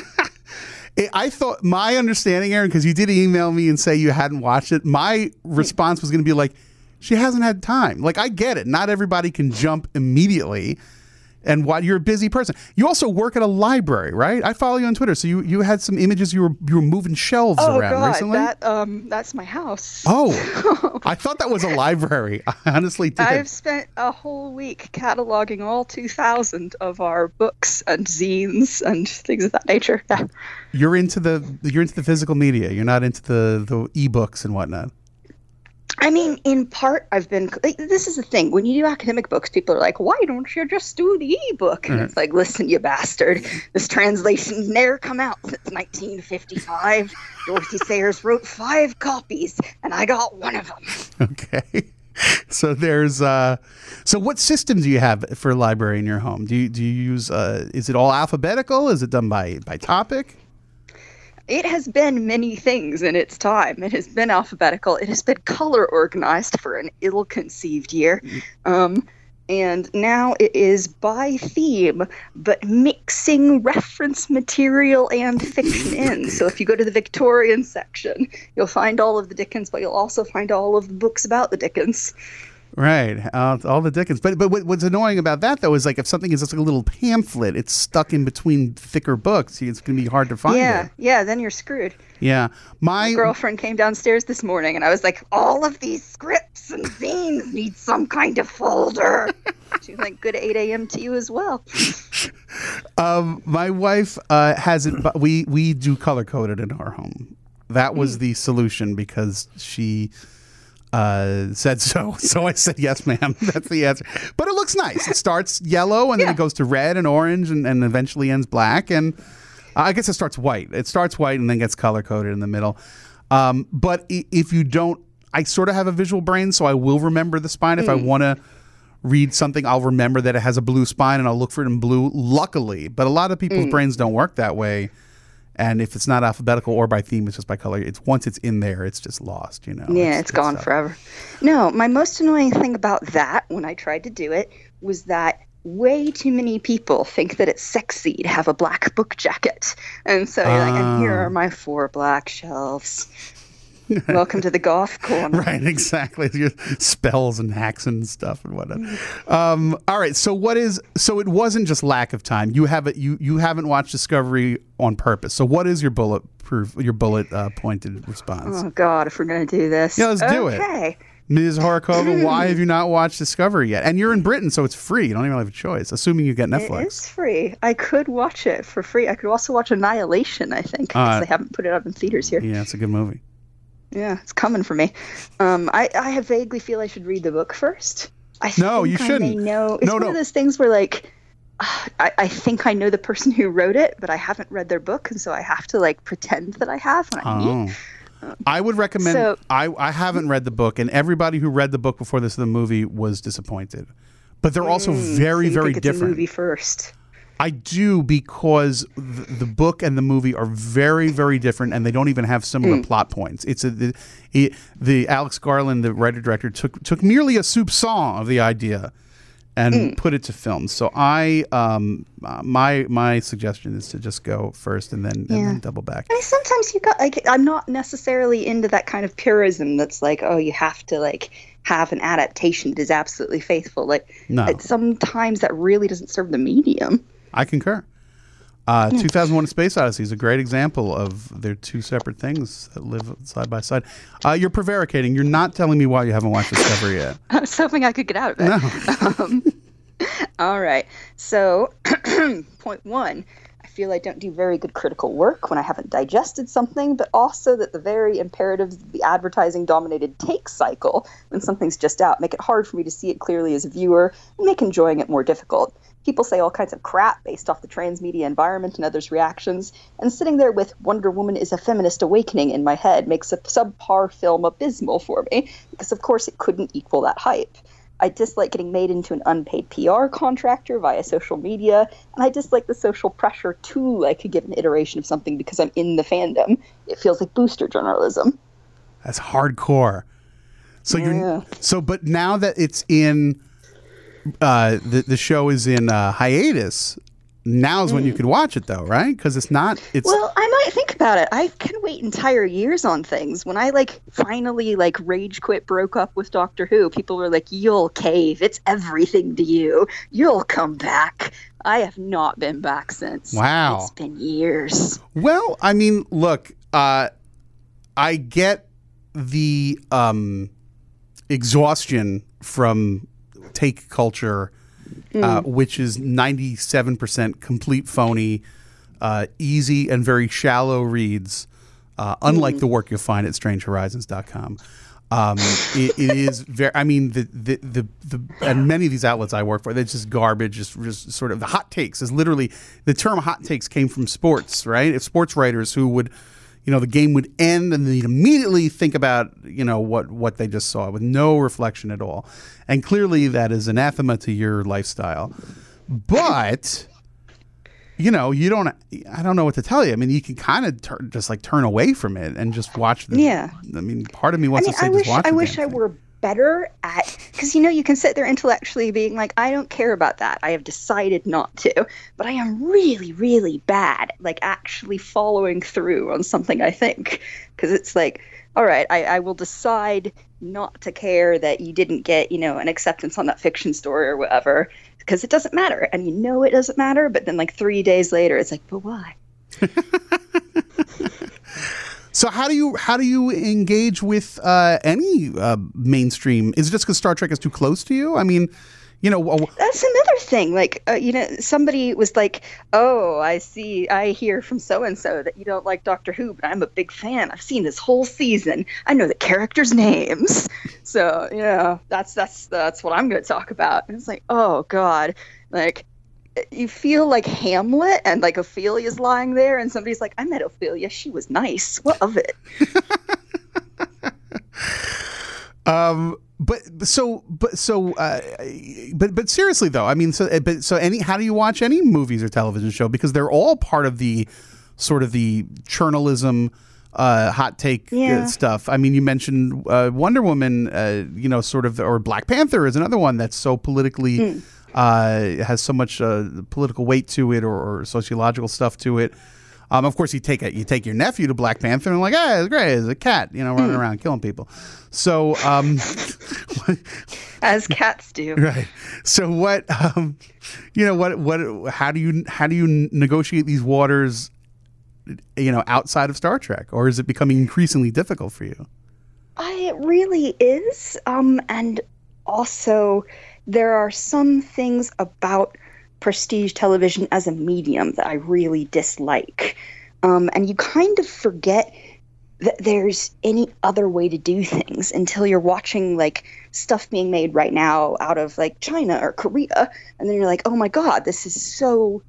I thought my understanding, Erin, because you did email me and say you hadn't watched it. My response was going to be like, she hasn't had time. Like I get it. Not everybody can jump immediately. And what you're a busy person. You also work at a library, right? I follow you on Twitter. So you, you had some images. You were you were moving shelves Oh, around God, recently. that um, that's my house. oh, (laughs) I thought that was a library. (laughs) I honestly did. I've spent a whole week cataloging all 2,000 of our books and zines and things of that nature. Yeah. You're into the you're into the physical media. You're not into the the ebooks and whatnot. I mean, in part, I've been. Like, this is the thing. When you do academic books, people are like, why don't you just do the ebook? And it's like, listen, you bastard. This translation's never come out since 1955. Dorothy Sayers wrote five copies, and I got one of them. Okay. (laughs) So there's uh so what system do you have for a library in your home? Do you do you use uh is it all alphabetical? Is it done by by topic? It has been many things in its time. It has been alphabetical. It has been color organized for an ill conceived year. Um, and now it is by theme, but mixing reference material and fiction in. So if you go to the Victorian section, you'll find all of the Dickens, but you'll also find all of the books about the Dickens. Right. Uh, all the Dickens. But but what's annoying about that though is like if something is just like a little pamphlet, it's stuck in between thicker books. It's going to be hard to find yeah, it. yeah, then you're screwed. Yeah. My girlfriend came downstairs this morning and I was like, all of these scripts and zines need some kind of folder. (laughs) She's like, good 8 a.m. to you as well. (laughs) Um, my wife uh, has it, but we we do color coded in our home. That was Hmm. the solution because she uh, said so. (laughs) So I said yes, ma'am. (laughs) That's the answer. But it looks nice. It starts yellow and then Yeah. it goes to red and orange and, and eventually ends black. And I guess it starts white. It starts white and then gets color coded in the middle. Um, but if you don't, I sort of have a visual brain, so I will remember the spine if I Hmm. want to read something, I'll remember that it has a blue spine and I'll look for it in blue, luckily. But a lot of people's Mm. brains don't work that way. And if it's not alphabetical or by theme, it's just by color. It's once it's in there, it's just lost, you know. Yeah, it's gone uh, forever. No, my most annoying thing about that when I tried to do it was that way too many people think that it's sexy to have a black book jacket. And so you're like, and here Ah. are my four black shelves. (laughs) Welcome to the goth corner. (laughs) Right, exactly. (laughs) Your spells and hacks and stuff and whatnot. Um, all right. So what is? So it wasn't just lack of time. You haven't you you haven't watched Discovery on purpose. So what is your bulletproof your bullet uh, pointed response? Oh God, if we're gonna do this, Yeah, let's do it. Okay. Ms. Horakova, why have you not watched Discovery yet? And you're in Britain, so it's free. You don't even have a choice, assuming you get Netflix. It's free. I could watch it for free. I could also watch Annihilation. I think because Uh, they haven't put it up in theaters here. Yeah, it's a good movie. Yeah, it's coming for me. Um, I I have vaguely feel I should read the book first. I No, think you I shouldn't. know. It's No, one no. of those things where like. I, I think I know the person who wrote it, but I haven't read their book, and so I have to like pretend that I have when I. Oh. I would recommend. So- I I haven't read the book, and everybody who read the book before this the movie was disappointed. But they're also Mm, very so you very think it's a different. movie first. I do because the, the book and the movie are very, very different, and they don't even have similar Hmm. plot points. It's a the, it, the Alex Garland, the writer director, took took merely a soupçon of the idea, and Mm. put it to film. So I, um, uh, my my suggestion is to just go first and then and then double back. I mean, sometimes you got like I'm not necessarily into that kind of purism that's like, oh, you have to like have an adaptation that is absolutely faithful. Like, No. sometimes that really doesn't serve the medium. I concur. Uh, 2001: Space Odyssey is a great example of they're two separate things that live side by side. Uh, you're prevaricating. You're not telling me why you haven't watched Discovery yet. (laughs) I was hoping I could get out of it. (laughs) Um, (laughs) all right. So, (clears throat) point one, I feel I don't do very good critical work when I haven't digested something, but also that the very imperatives of the advertising dominated take cycle, when something's just out, make it hard for me to see it clearly as a viewer and make enjoying it more difficult. People say all kinds of crap based off the transmedia environment and others' reactions, and sitting there with Wonder Woman is a feminist awakening in my head makes a subpar film abysmal for me, because of course it couldn't equal that hype. I dislike getting made into an unpaid PR contractor via social media, and I dislike the social pressure to like a an iteration of something because I'm in the fandom. It feels like booster journalism. That's hardcore. So Yeah. you're so, but now that it's in, uh, the the show is in uh, hiatus. Now's when you could watch it, though, right? Because it's not. It's Mm. Well, I might think about it. I can wait entire years on things. When I like finally like rage quit broke up with Doctor Who, people were like, "You'll cave. It's everything to you. You'll come back." I have not been back since. Wow. It's been years. Well, I mean, look, uh, I get the um, exhaustion from take culture, uh, which is 97% complete phony, uh, easy and very shallow reads, uh, unlike the work you'll find at strangehorizons.com. Um, it, it is very. I mean, the, the the the and many of these outlets I work for, they're just garbage. Just just sort of the hot takes is literally the term hot takes came from sports, right? If sports writers who would, you know, the game would end and they'd immediately think about you know what what they just saw with no reflection at all, and clearly that is anathema to your lifestyle. But you know, you don't. I don't know what to tell you. I mean, you can kind of tur- just like turn away from it and just watch the. Yeah. I mean, part of me I wants mean, to say I just wish watch. I wish I were better at because you know you can sit there intellectually being like, I don't care about that. I have decided not to, but I am really, really bad like actually following through on something I think. Because it's like, all right, I, I will decide not to care that you didn't get you know an acceptance on that fiction story or whatever. Because it doesn't matter. And you know it doesn't matter but then like three days later it's like but why (laughs) So how do you how do you engage with uh, any uh, mainstream? Is it just because Star Trek is too close to you? I mean, you know, That's another thing. Like, uh, you know, somebody was like, "Oh, I see. I hear from so and so that you don't like Doctor Who, but I'm a big fan. I've seen this whole season. I know the characters' names. So, know, that's that's that's what I'm going to talk about." And it's like, "Oh God, like." You feel like Hamlet and like Ophelia's lying there, and somebody's like, I met Ophelia. She was nice. What of it? (laughs) um, but so but so uh, but but seriously though, I mean, so uh, but so any how do you watch any movies or television show because they're all part of the sort of the journalism. Uh, hot take uh, Yeah. stuff. I mean, you mentioned uh, Wonder Woman, uh, you know, sort of, or Black Panther is another one that's so politically uh, has so much uh, political weight to it, or, or sociological stuff to it. Um, of course, you take a, you take your nephew to Black Panther and like, ah, it's great, it's a cat, you know, running around killing people. So, um, (laughs) As cats do. (laughs) right. So what, um, you know, what, what, how do you, how do you negotiate these waters, you know, outside of Star Trek, or is it becoming increasingly difficult for you? I, it really is. Um, and also, there are some things about prestige television as a medium that I really dislike. Um, and you kind of forget that there's any other way to do things until you're watching like stuff being made right now out of like China or Korea. And then you're like, oh my God, this is so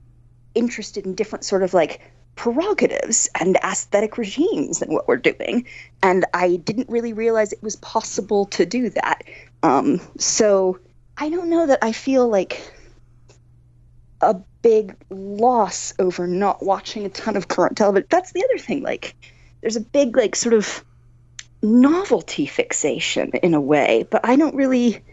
interested in different sort of like prerogatives and aesthetic regimes than what we're doing. And I didn't really realize it was possible to do that. Um, so I don't know that I feel like a big loss over not watching a ton of current television. That's the other thing. Like, there's a big, like, sort of novelty fixation in a way, but I don't really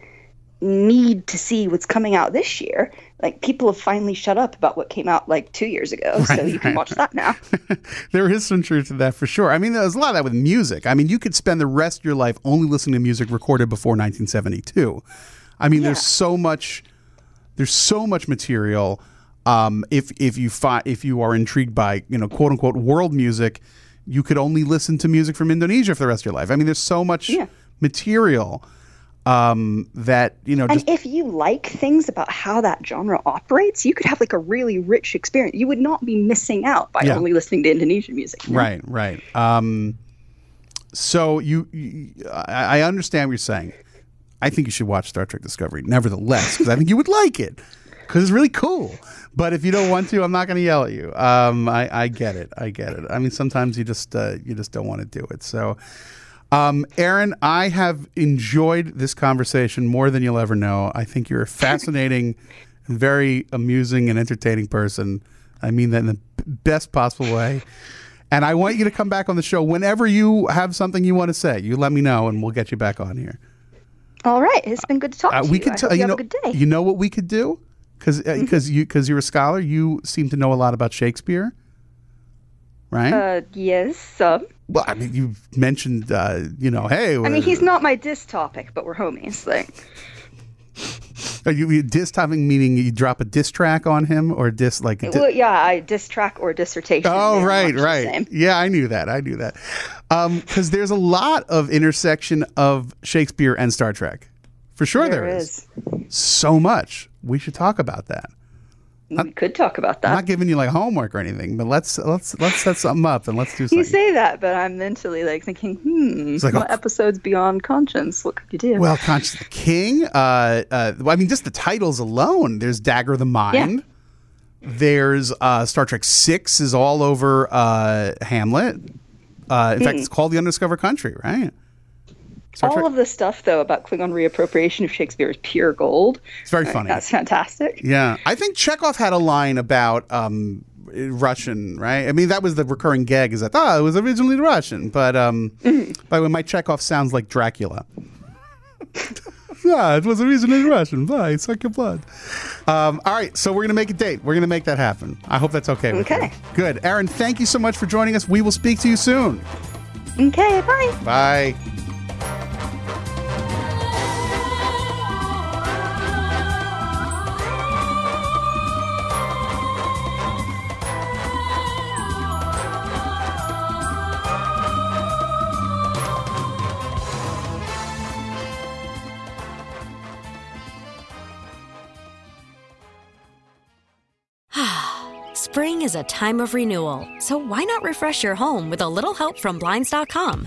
need to see what's coming out this year. Like people have finally shut up about what came out like two years ago, so you can watch that now. (laughs) there is some truth to that for sure. I mean, there's a lot of that with music. I mean, you could spend the rest of your life only listening to music recorded before 1972. I mean, there's so much, there's so much material. Um, if if you fi- if you are intrigued by you know quote unquote world music, you could only listen to music from Indonesia for the rest of your life. I mean, there's so much Yeah. material um, that you know. And if you like things about how that genre operates, you could have like a really rich experience. You would not be missing out by Yeah. only listening to Indonesian music. know? Right, right. Um, so you, you I understand what you're saying. I think you should watch Star Trek Discovery, nevertheless, because I think you would like it, because it's really cool. But if you don't want to, I'm not going to yell at you. Um, I, I get it. I get it. I mean, sometimes you just uh, you just don't want to do it. So, um, Erin, I have enjoyed this conversation more than you'll ever know. I think you're a fascinating, very amusing and entertaining person. I mean that in the best possible way. And I want you to come back on the show whenever you have something you want to say. You let me know, and we'll get you back on here. All right, it's been good to talk Uh, to we you. could I hope you, you have know a good day. you know what we could do because Mm-hmm. because you because you're a scholar. You seem to know a lot about Shakespeare, right? uh, yes. Um, well, I mean, you mentioned uh, you know, hey, I mean, he's not my diss topic, but we're homies. Like, Are you, you diss topping meaning you drop a diss track on him or diss like di- well, yeah, I diss track or dissertation. Oh, right, right. Yeah, I knew that. I knew that. Um, because there's a lot of intersection of Shakespeare and Star Trek. For sure, There there is. So much. We should talk about that. We could talk about that. I'm not giving you like homework or anything, but let's let's let's set something up and let's do something. You say that, but I'm mentally like thinking, hmm, It's like, what oh. episodes beyond conscience? What could you do? Well, Conscience of the King. Uh, uh, well, I mean, just the titles alone. There's Dagger of the Mind. Yeah. There's uh, Star Trek Six is all over uh, Hamlet. Uh, in Hmm. fact, it's called The Undiscovered Country, right? Star All Trek- of the stuff though about Klingon reappropriation of Shakespeare is pure gold. It's very Like, funny. That's fantastic. Yeah, I think Chekhov had a line about um, Russian, right? I mean, that was the recurring gag. Is that oh, it was originally Russian, but um, by the way, my Chekhov sounds like Dracula. (laughs) yeah, it was originally Russian. Bye, suck your blood. Um, all right, so we're gonna make a date. We're gonna make that happen. I hope that's okay. Okay. Good, Erin. Thank you so much for joining us. We will speak to you soon. Okay, bye. Bye. (sighs) Spring is a time of renewal, so why not refresh your home with a little help from Blinds.com?